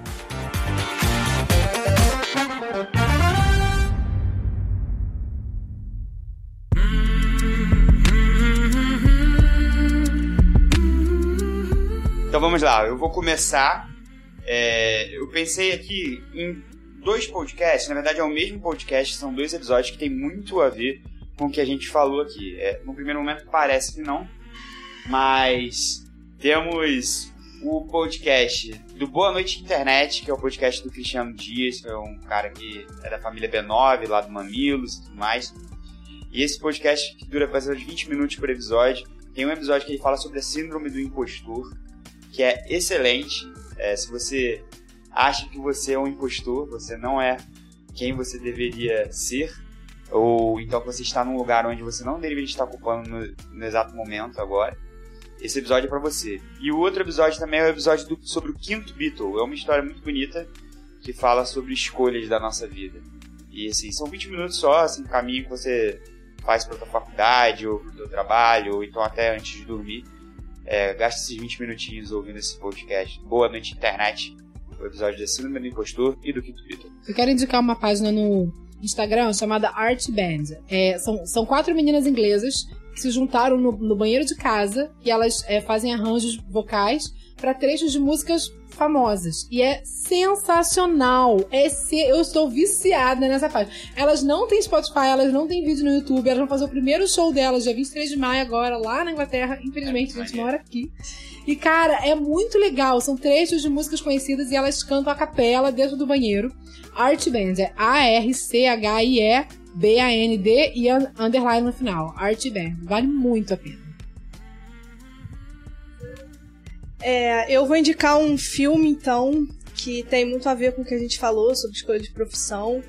Então vamos lá, eu vou começar. É, eu pensei aqui em dois podcasts, na verdade é o mesmo podcast, são dois episódios que tem muito a ver com o que a gente falou aqui. É, no primeiro momento parece que não, mas temos o podcast do Boa Noite Internet, que é o podcast do Cristiano Dias, que é um cara que é da família B9, lá do Mamilos e tudo mais. E esse podcast, que dura mais ou menos 20 minutos por episódio, tem um episódio que ele fala sobre a síndrome do impostor, que é excelente. É, se você acha que você é um impostor, você não é quem você deveria ser, ou então você está num lugar onde você não deveria estar ocupando no, no exato momento agora, esse episódio é para você. E o outro episódio também é o episódio do, sobre o quinto Beatle. É uma história muito bonita que fala sobre escolhas da nossa vida. E assim, são 20 minutos só, assim, caminho que você faz para tua faculdade ou pro teu trabalho, ou então até antes de dormir. É, gasta esses 20 minutinhos ouvindo esse podcast. Boa noite, internet. O episódio da Síndrome do Impostor e do Quinto Beatle. Eu quero indicar uma página no Instagram chamada Art Band. É, são, são quatro meninas inglesas que se juntaram no, no banheiro de casa e elas é, fazem arranjos vocais para trechos de músicas famosas. E é sensacional. É se... Eu estou viciada nessa página. Elas não têm Spotify, elas não têm vídeo no YouTube. Elas vão fazer o primeiro show delas, dia 23 de maio, agora, lá na Inglaterra. Infelizmente, a gente mora aqui. E, cara, é muito legal. São trechos de músicas conhecidas e elas cantam a capela dentro do banheiro. Art Band é A-R-C-H-I-E B-A-N-D e underline no final. Art Band. Vale muito a pena. É, eu vou indicar um filme, então, que tem muito a ver com o que a gente falou sobre escolha de profissão.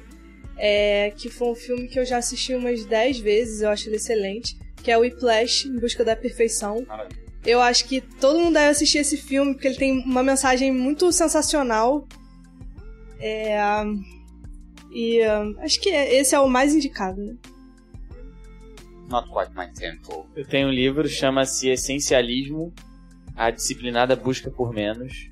É, que foi um filme que eu já assisti umas 10 vezes, eu acho ele excelente. Que é o Whiplash, Em Busca da Perfeição. Eu acho que todo mundo deve assistir esse filme, porque ele tem uma mensagem muito sensacional. É, e acho que esse é o mais indicado, né? Not quite my tempo. Eu tenho um livro, chama-se Essencialismo, a disciplinada busca por menos.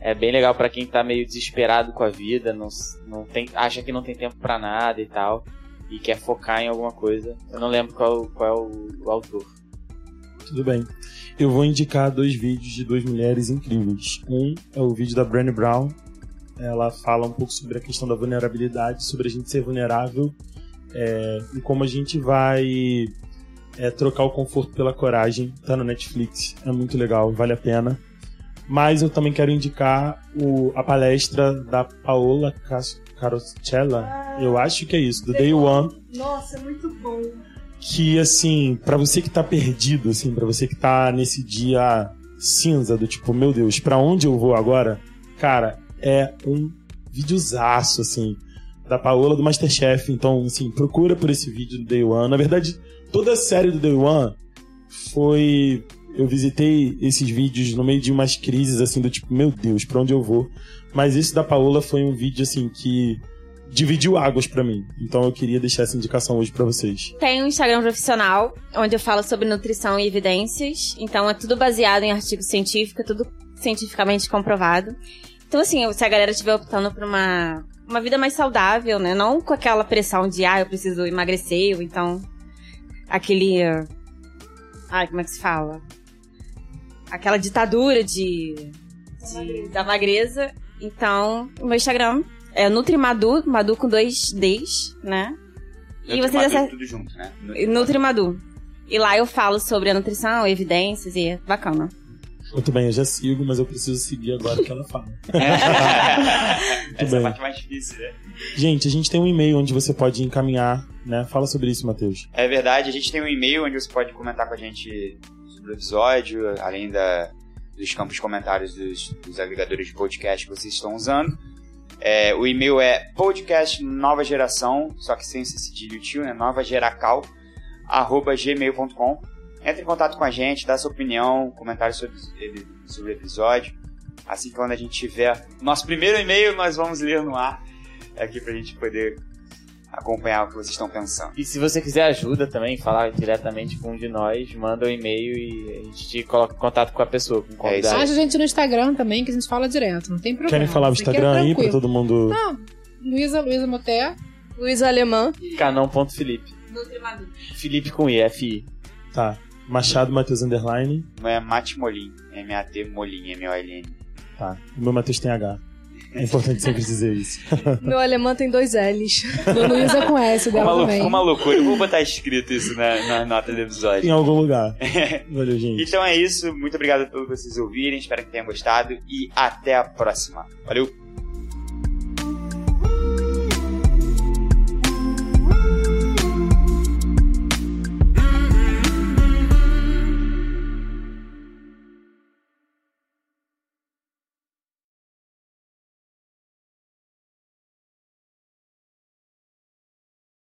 É bem legal para quem tá meio desesperado com a vida, não, não tem, acha que não tem tempo para nada e tal, e quer focar em alguma coisa. Eu não lembro qual, qual é o, o autor. Tudo bem. Eu vou indicar dois vídeos de duas mulheres incríveis. Um é o vídeo da Brené Brown, ela fala um pouco sobre a questão da vulnerabilidade, sobre a gente ser vulnerável é, e como a gente vai é, trocar o conforto pela coragem. Tá no Netflix, é muito legal, vale a pena. Mas eu também quero indicar o, a palestra da Paola Carosella, ah, eu acho que é isso, do Day One. Nossa, é muito bom. Que, assim, para você que tá perdido, assim, para você que tá nesse dia cinza do tipo, meu Deus, para onde eu vou agora? Cara, é um videozaço, assim, da Paola do Masterchef. Então, assim, procura por esse vídeo do Day One. Na verdade, toda a série do Day One foi. Eu visitei esses vídeos no meio de umas crises, assim, do tipo, meu Deus, pra onde eu vou? Mas esse da Paola foi um vídeo, assim, que dividiu águas para mim. Então eu queria deixar essa indicação hoje para vocês. Tem um Instagram profissional, onde eu falo sobre nutrição e evidências. Então é tudo baseado em artigo científico, é tudo cientificamente comprovado. Então, assim, se a galera estiver optando por uma, uma vida mais saudável, né? Não com aquela pressão de, ah, eu preciso emagrecer, ou então aquele. Ai, como é que se fala? Aquela ditadura de. de da magreza. Então, o meu Instagram é Nutrimadu, Madu com dois Ds, né? E vocês acessam. tudo junto, né? Nutrimadu. E lá eu falo sobre a nutrição, evidências e é bacana. Muito bem, eu já sigo, mas eu preciso seguir agora o que ela fala. Essa bem. é a parte mais difícil, né? Gente, a gente tem um e-mail onde você pode encaminhar, né? Fala sobre isso, Matheus. É verdade, a gente tem um e-mail onde você pode comentar com a gente sobre o episódio, além da, dos campos de comentários dos, dos agregadores de podcast que vocês estão usando. É, o e-mail é podcast nova geração, só que sem esse cedilho tio, né? Nova geracal, arroba gmail.com. Entre em contato com a gente, dá sua opinião, comentários sobre, sobre o episódio. Assim que quando a gente tiver nosso primeiro e-mail, nós vamos ler no ar aqui pra gente poder acompanhar o que vocês estão pensando. E se você quiser ajuda também, falar diretamente com um de nós, manda um e-mail e a gente te coloca em contato com a pessoa, com o É Acha a gente no Instagram também, que a gente fala direto, não tem problema. Querem falar o Instagram aí pra todo mundo... Não, Luísa, Luísa Moté. Luísa Alemã. Canon.felipe. Felipe com I, F-I. Tá. Machado Matheus Underline. Não é Mate Molim. M-A-T Molim, M-O-L-N. Tá. O meu Matheus tem H. É importante sempre dizer isso. Meu alemão tem dois L's. Do Luiz é com S dela uma, também. Uma loucura. Eu vou botar escrito isso na, na nota do episódio. Em algum lugar. Valeu, gente. Então é isso. Muito obrigado por vocês ouvirem. Espero que tenham gostado. E até a próxima. Valeu!